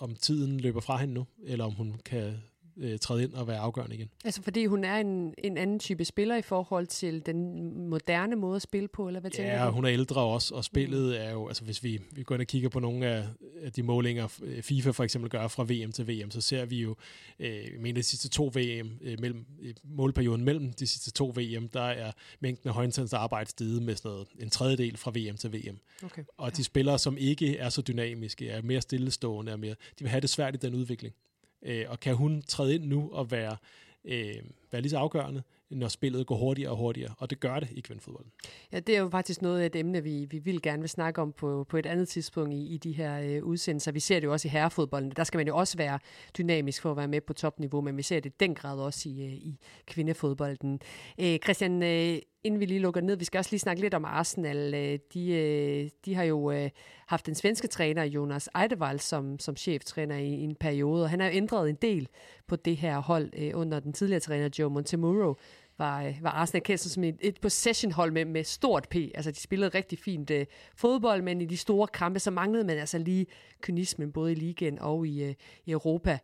om tiden løber fra hende nu, eller om hun kan øh, træde ind og være afgørende igen. Altså fordi hun er en, en anden type spiller i forhold til den moderne måde at spille på, eller hvad tænker ja, du? hun er ældre også, og spillet er jo, altså hvis vi, vi går ind og kigger på nogle af, af de målinger, øh, FIFA for eksempel gør fra VM til VM, så ser vi jo, øh, jeg mener de sidste to VM, øh, mellem, øh, målperioden mellem de sidste to VM, der er mængden af højintens arbejde steget med sådan noget, en tredjedel fra VM til VM. Okay. Og ja. de spillere, som ikke er så dynamiske, er mere stillestående, er mere, de vil have det svært i den udvikling. Øh, og kan hun træde ind nu og være, øh, være lige så afgørende, når spillet går hurtigere og hurtigere, og det gør det i kvindefodbolden. Ja, det er jo faktisk noget af et emne, vi, vi vil gerne vil snakke om på, på et andet tidspunkt i, i de her øh, udsendelser. Vi ser det jo også i herrefodbolden. Der skal man jo også være dynamisk for at være med på topniveau, men vi ser det i den grad også i, øh, i kvindefodbolden. Øh, Christian, øh, inden vi lige lukker ned, vi skal også lige snakke lidt om Arsenal. Øh, de, øh, de har jo øh, haft den svenske træner, Jonas Eidevall, som, som cheftræner i, i en periode, og han har jo ændret en del på det her hold under den tidligere træner Joe Montemurro, var, var Arsenal kendt som et, et possession-hold med, med stort P. Altså, de spillede rigtig fint uh, fodbold, men i de store kampe, så manglede man altså lige kynismen, både i ligaen og i, uh, i Europa.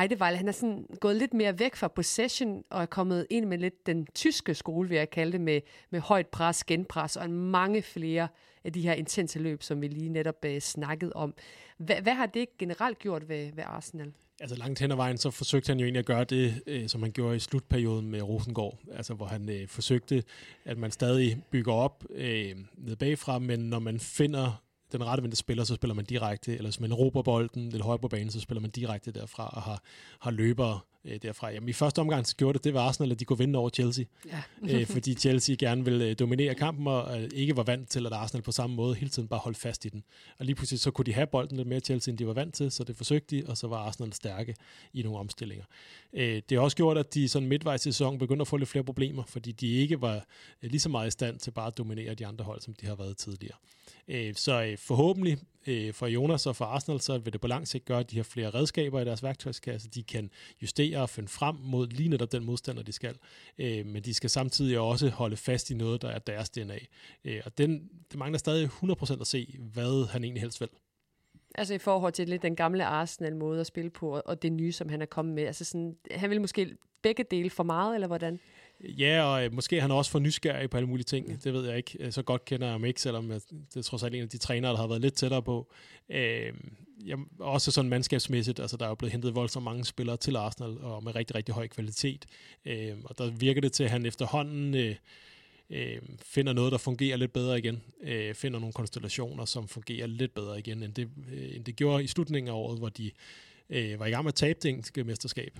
Eidevall, han er sådan gået lidt mere væk fra possession og er kommet ind med lidt den tyske skole, vil jeg kalde det, med, med højt pres, genpres og mange flere af de her intense løb, som vi lige netop uh, snakkede om. Hva, hvad har det generelt gjort ved, ved Arsenal? Altså langt hen ad vejen, så forsøgte han jo egentlig at gøre det, øh, som han gjorde i slutperioden med Rosengård. Altså hvor han øh, forsøgte, at man stadig bygger op øh, ned bagfra, men når man finder den rette vendte spiller, så spiller man direkte, eller hvis man råber bolden lidt højt på banen, så spiller man direkte derfra og har, har løbere øh, derfra. Jamen, I første omgang så gjorde det, det var Arsenal, at de kunne vinde over Chelsea. Ja. øh, fordi Chelsea gerne ville øh, dominere kampen, og øh, ikke var vant til, at Arsenal på samme måde hele tiden bare holdt fast i den. Og lige pludselig så kunne de have bolden lidt mere Chelsea, end de var vant til, så det forsøgte de, og så var Arsenal stærke i nogle omstillinger. Øh, det har også gjort, at de sådan midtvejs i sæsonen begyndte at få lidt flere problemer, fordi de ikke var øh, lige så meget i stand til bare at dominere de andre hold, som de har været tidligere. Øh, så øh, forhåbentlig øh, for Jonas og for Arsenal, så vil det på lang sigt gøre, at de har flere redskaber i deres værktøjskasse. De kan justere og finde frem mod lige netop den modstander, de skal. Øh, men de skal samtidig også holde fast i noget, der er deres DNA. Øh, og den, det mangler stadig 100% at se, hvad han egentlig helst vil. Altså i forhold til lidt den gamle Arsenal-måde at spille på, og det nye, som han er kommet med. Altså sådan, han vil måske begge dele for meget, eller hvordan? Ja, og øh, måske han også for nysgerrig på alle mulige ting. Det ved jeg ikke. Så godt kender jeg ham ikke, selvom jeg, det er trods alt en af de trænere, der har været lidt tættere på. Øh, jeg, også sådan mandskabsmæssigt, altså der er jo blevet hentet voldsomt mange spillere til Arsenal, og med rigtig, rigtig høj kvalitet. Øh, og der virker det til, at han efterhånden... Øh, øh, finder noget, der fungerer lidt bedre igen. Øh, finder nogle konstellationer, som fungerer lidt bedre igen, end det, øh, end det gjorde i slutningen af året, hvor de øh, var i gang med at tabe det engelske mesterskab.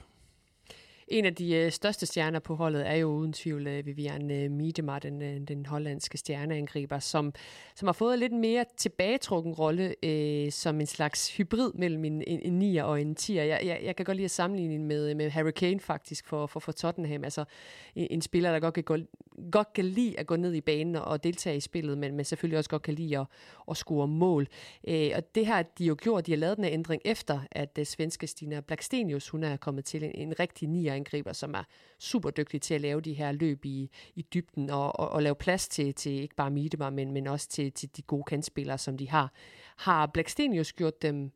En af de øh, største stjerner på holdet er jo uden tvivl øh, Vivian øh, Miedema, den, øh, den hollandske stjerneangriber, som, som har fået en lidt mere tilbagetrukken rolle øh, som en slags hybrid mellem en, en, en nier og en tier. Jeg, jeg, jeg kan godt lide at sammenligne med, med Harry Kane faktisk for, for, for Tottenham. Altså en, en spiller, der godt kan, gå, godt kan lide at gå ned i banen og deltage i spillet, men, men selvfølgelig også godt kan lide at, at score mål. Øh, og det har de jo gjort. De har lavet den her ændring efter, at uh, svenske Stina Blackstenius, hun er kommet til en, en rigtig nier angriber, som er super dygtig til at lave de her løb i, i dybden og, og, og lave plads til, til ikke bare Miedema, men, men også til, til de gode kandspillere, som de har. Har Blackstenius gjort dem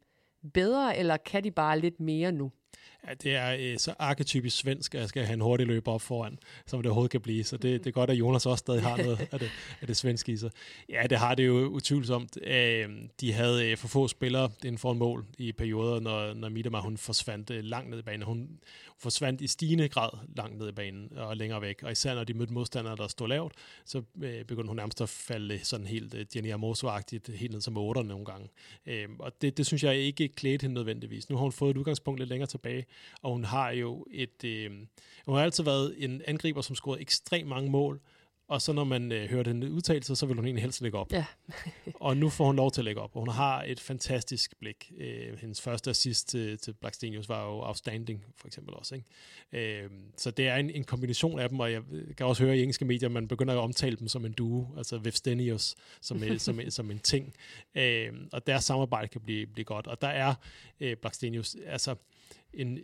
bedre, eller kan de bare lidt mere nu? Ja, det er øh, så arketypisk svensk, at jeg skal have en hurtig løber op foran, som det overhovedet kan blive. Så det, det er godt, at Jonas også stadig har noget *laughs* af det, af det svenske i sig. Ja, det har det jo utvivlsomt. Øh, de havde øh, for få spillere inden for en mål i perioder, når, når Midema, hun forsvandt øh, langt ned i banen. Hun forsvandt i stigende grad langt ned i banen og længere væk. Og især når de mødte modstandere, der stod lavt, så øh, begyndte hun nærmest at falde sådan helt øh, Jenny Amoso-agtigt, helt ned som otter nogle gange. Øh, og det, det synes jeg ikke klædte hende nødvendigvis. Nu har hun fået et udgangspunkt lidt længere tilbage, og hun har jo et... Øh, hun har altid været en angriber, som scorede ekstremt mange mål, og så når man øh, hører den udtalelse, så vil hun egentlig helst lægge op. Ja. *laughs* og nu får hun lov til at lægge op, og hun har et fantastisk blik. Øh, hendes første assist til, til Blackstenius var jo outstanding, for eksempel også. Ikke? Øh, så det er en, en kombination af dem, og jeg kan også høre i engelske medier, at man begynder at omtale dem som en duo, altså Vefstenius som, som, som en ting. Øh, og deres samarbejde kan blive, blive godt. Og der er øh, Blackstenius, altså en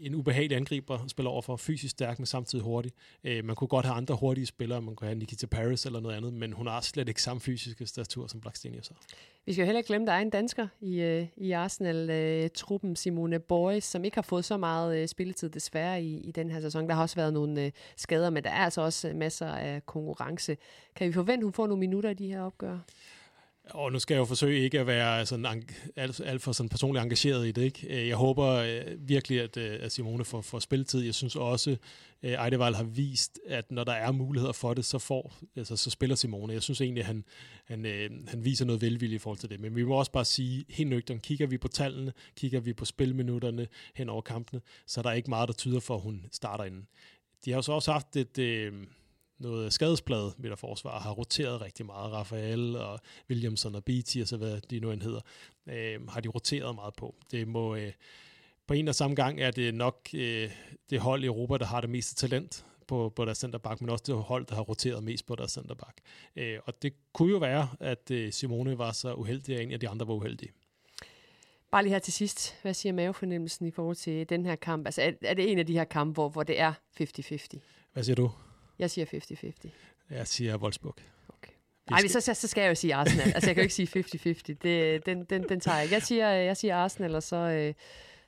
en ubehagelig angriber, spiller over for fysisk stærk, men samtidig hurtig. Øh, man kunne godt have andre hurtige spillere, man kunne have Nikita Paris eller noget andet, men hun har slet ikke samme fysiske statur som Blackstenius har. Vi skal jo heller ikke glemme, at der er en dansker i, øh, i Arsenal-truppen, øh, Simone Boys, som ikke har fået så meget øh, spilletid desværre i, i den her sæson. Der har også været nogle øh, skader, men der er altså også øh, masser af konkurrence. Kan vi forvente, at hun får nogle minutter i de her opgør? Og nu skal jeg jo forsøge ikke at være sådan alt, alt for sådan personligt engageret i det. Ikke? Øh, jeg håber øh, virkelig, at, øh, at Simone får, får spilletid. Jeg synes også, at Eidevald har vist, at når der er muligheder for det, så, får, altså, så spiller Simone. Jeg synes egentlig, at han, han, han viser noget velvilje i forhold til det. Men vi må også bare sige, helt nøgteren, kigger vi på tallene, kigger vi på spilminutterne hen over kampene, så er der ikke meget, der tyder for, at hun starter inden. De har jo så også haft et... Øh, noget skadesplade ved der forsvar, har roteret rigtig meget. Rafael og Williamson og Beatty og så hvad de nu end hedder, øh, har de roteret meget på. Det må, øh, på en og samme gang er det nok øh, det hold i Europa, der har det meste talent på, på deres centerback, men også det hold, der har roteret mest på deres centerback. Øh, og det kunne jo være, at øh, Simone var så uheldig, og en af de andre var uheldige. Bare lige her til sidst, hvad siger mavefornemmelsen i forhold til den her kamp? Altså er, er det en af de her kampe, hvor, hvor det er 50-50? Hvad siger du? Jeg siger 50-50. Jeg siger Wolfsburg. Okay. Ej, så, så skal jeg jo sige Arsenal. altså, jeg kan jo ikke sige 50-50. Det, den, den, den tager jeg Jeg siger, jeg siger Arsenal, og så, øh,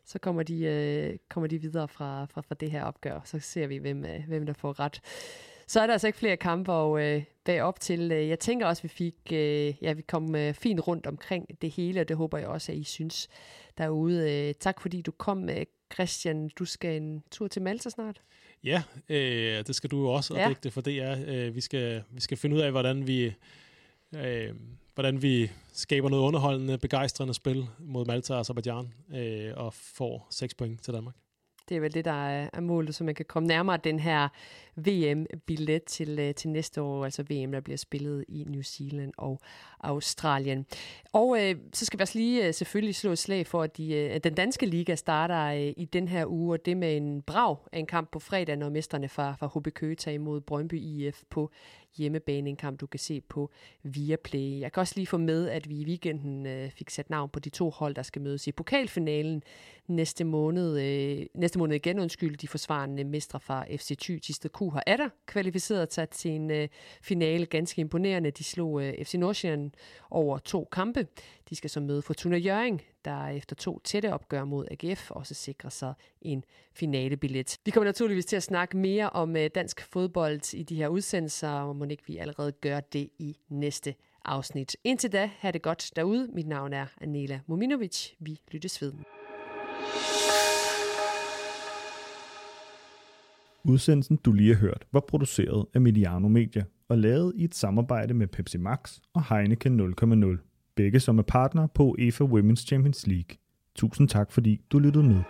så kommer, de, øh, kommer de videre fra, fra, fra det her opgør. Så ser vi, hvem, øh, hvem der får ret. Så er der altså ikke flere kampe og øh, bag op til. Øh, jeg tænker også, at vi fik, øh, ja, vi kom øh, fint rundt omkring det hele, og det håber jeg også, at I synes derude. Øh, tak fordi du kom, øh, Christian. Du skal en tur til Malta snart. Ja, øh, det skal du jo også, og ja. det for DR. Øh, vi, skal, vi skal finde ud af, hvordan vi, øh, hvordan vi skaber noget underholdende, begejstrende spil mod Malta og Azerbaijan, øh, og får 6 point til Danmark. Det er vel det, der er målet, så man kan komme nærmere den her VM-billet til, øh, til næste år, altså VM, der bliver spillet i New Zealand og Australien. Og øh, så skal vi også lige øh, selvfølgelig slå et slag for, at, de, øh, at den danske liga starter øh, i den her uge, og det med en brav af en kamp på fredag, når mesterne fra, fra HB Køge tager imod Brøndby IF på hjemmebane, en kamp du kan se på Viaplay. Jeg kan også lige få med, at vi i weekenden øh, fik sat navn på de to hold, der skal mødes i pokalfinalen næste måned. Øh, næste måned igen, undskyld, de forsvarende mestre fra FC Thy, Tiste Q har atter kvalificeret sig til en øh, finale ganske imponerende. De slog øh, FC Nordsjælland over to kampe. De skal så møde Fortuna Jøring der efter to tætte opgør mod AGF også sikrer sig en finalebillet. Vi kommer naturligvis til at snakke mere om øh, dansk fodbold i de her udsendelser, og må ikke vi allerede gør det i næste afsnit. Indtil da, have det godt derude. Mit navn er Anela Mominovic. Vi lyttes ved. Udsendelsen, du lige har hørt, var produceret af Mediano Media og lavet i et samarbejde med Pepsi Max og Heineken 0,0, begge som er partner på UEFA Women's Champions League. Tusind tak, fordi du lyttede med.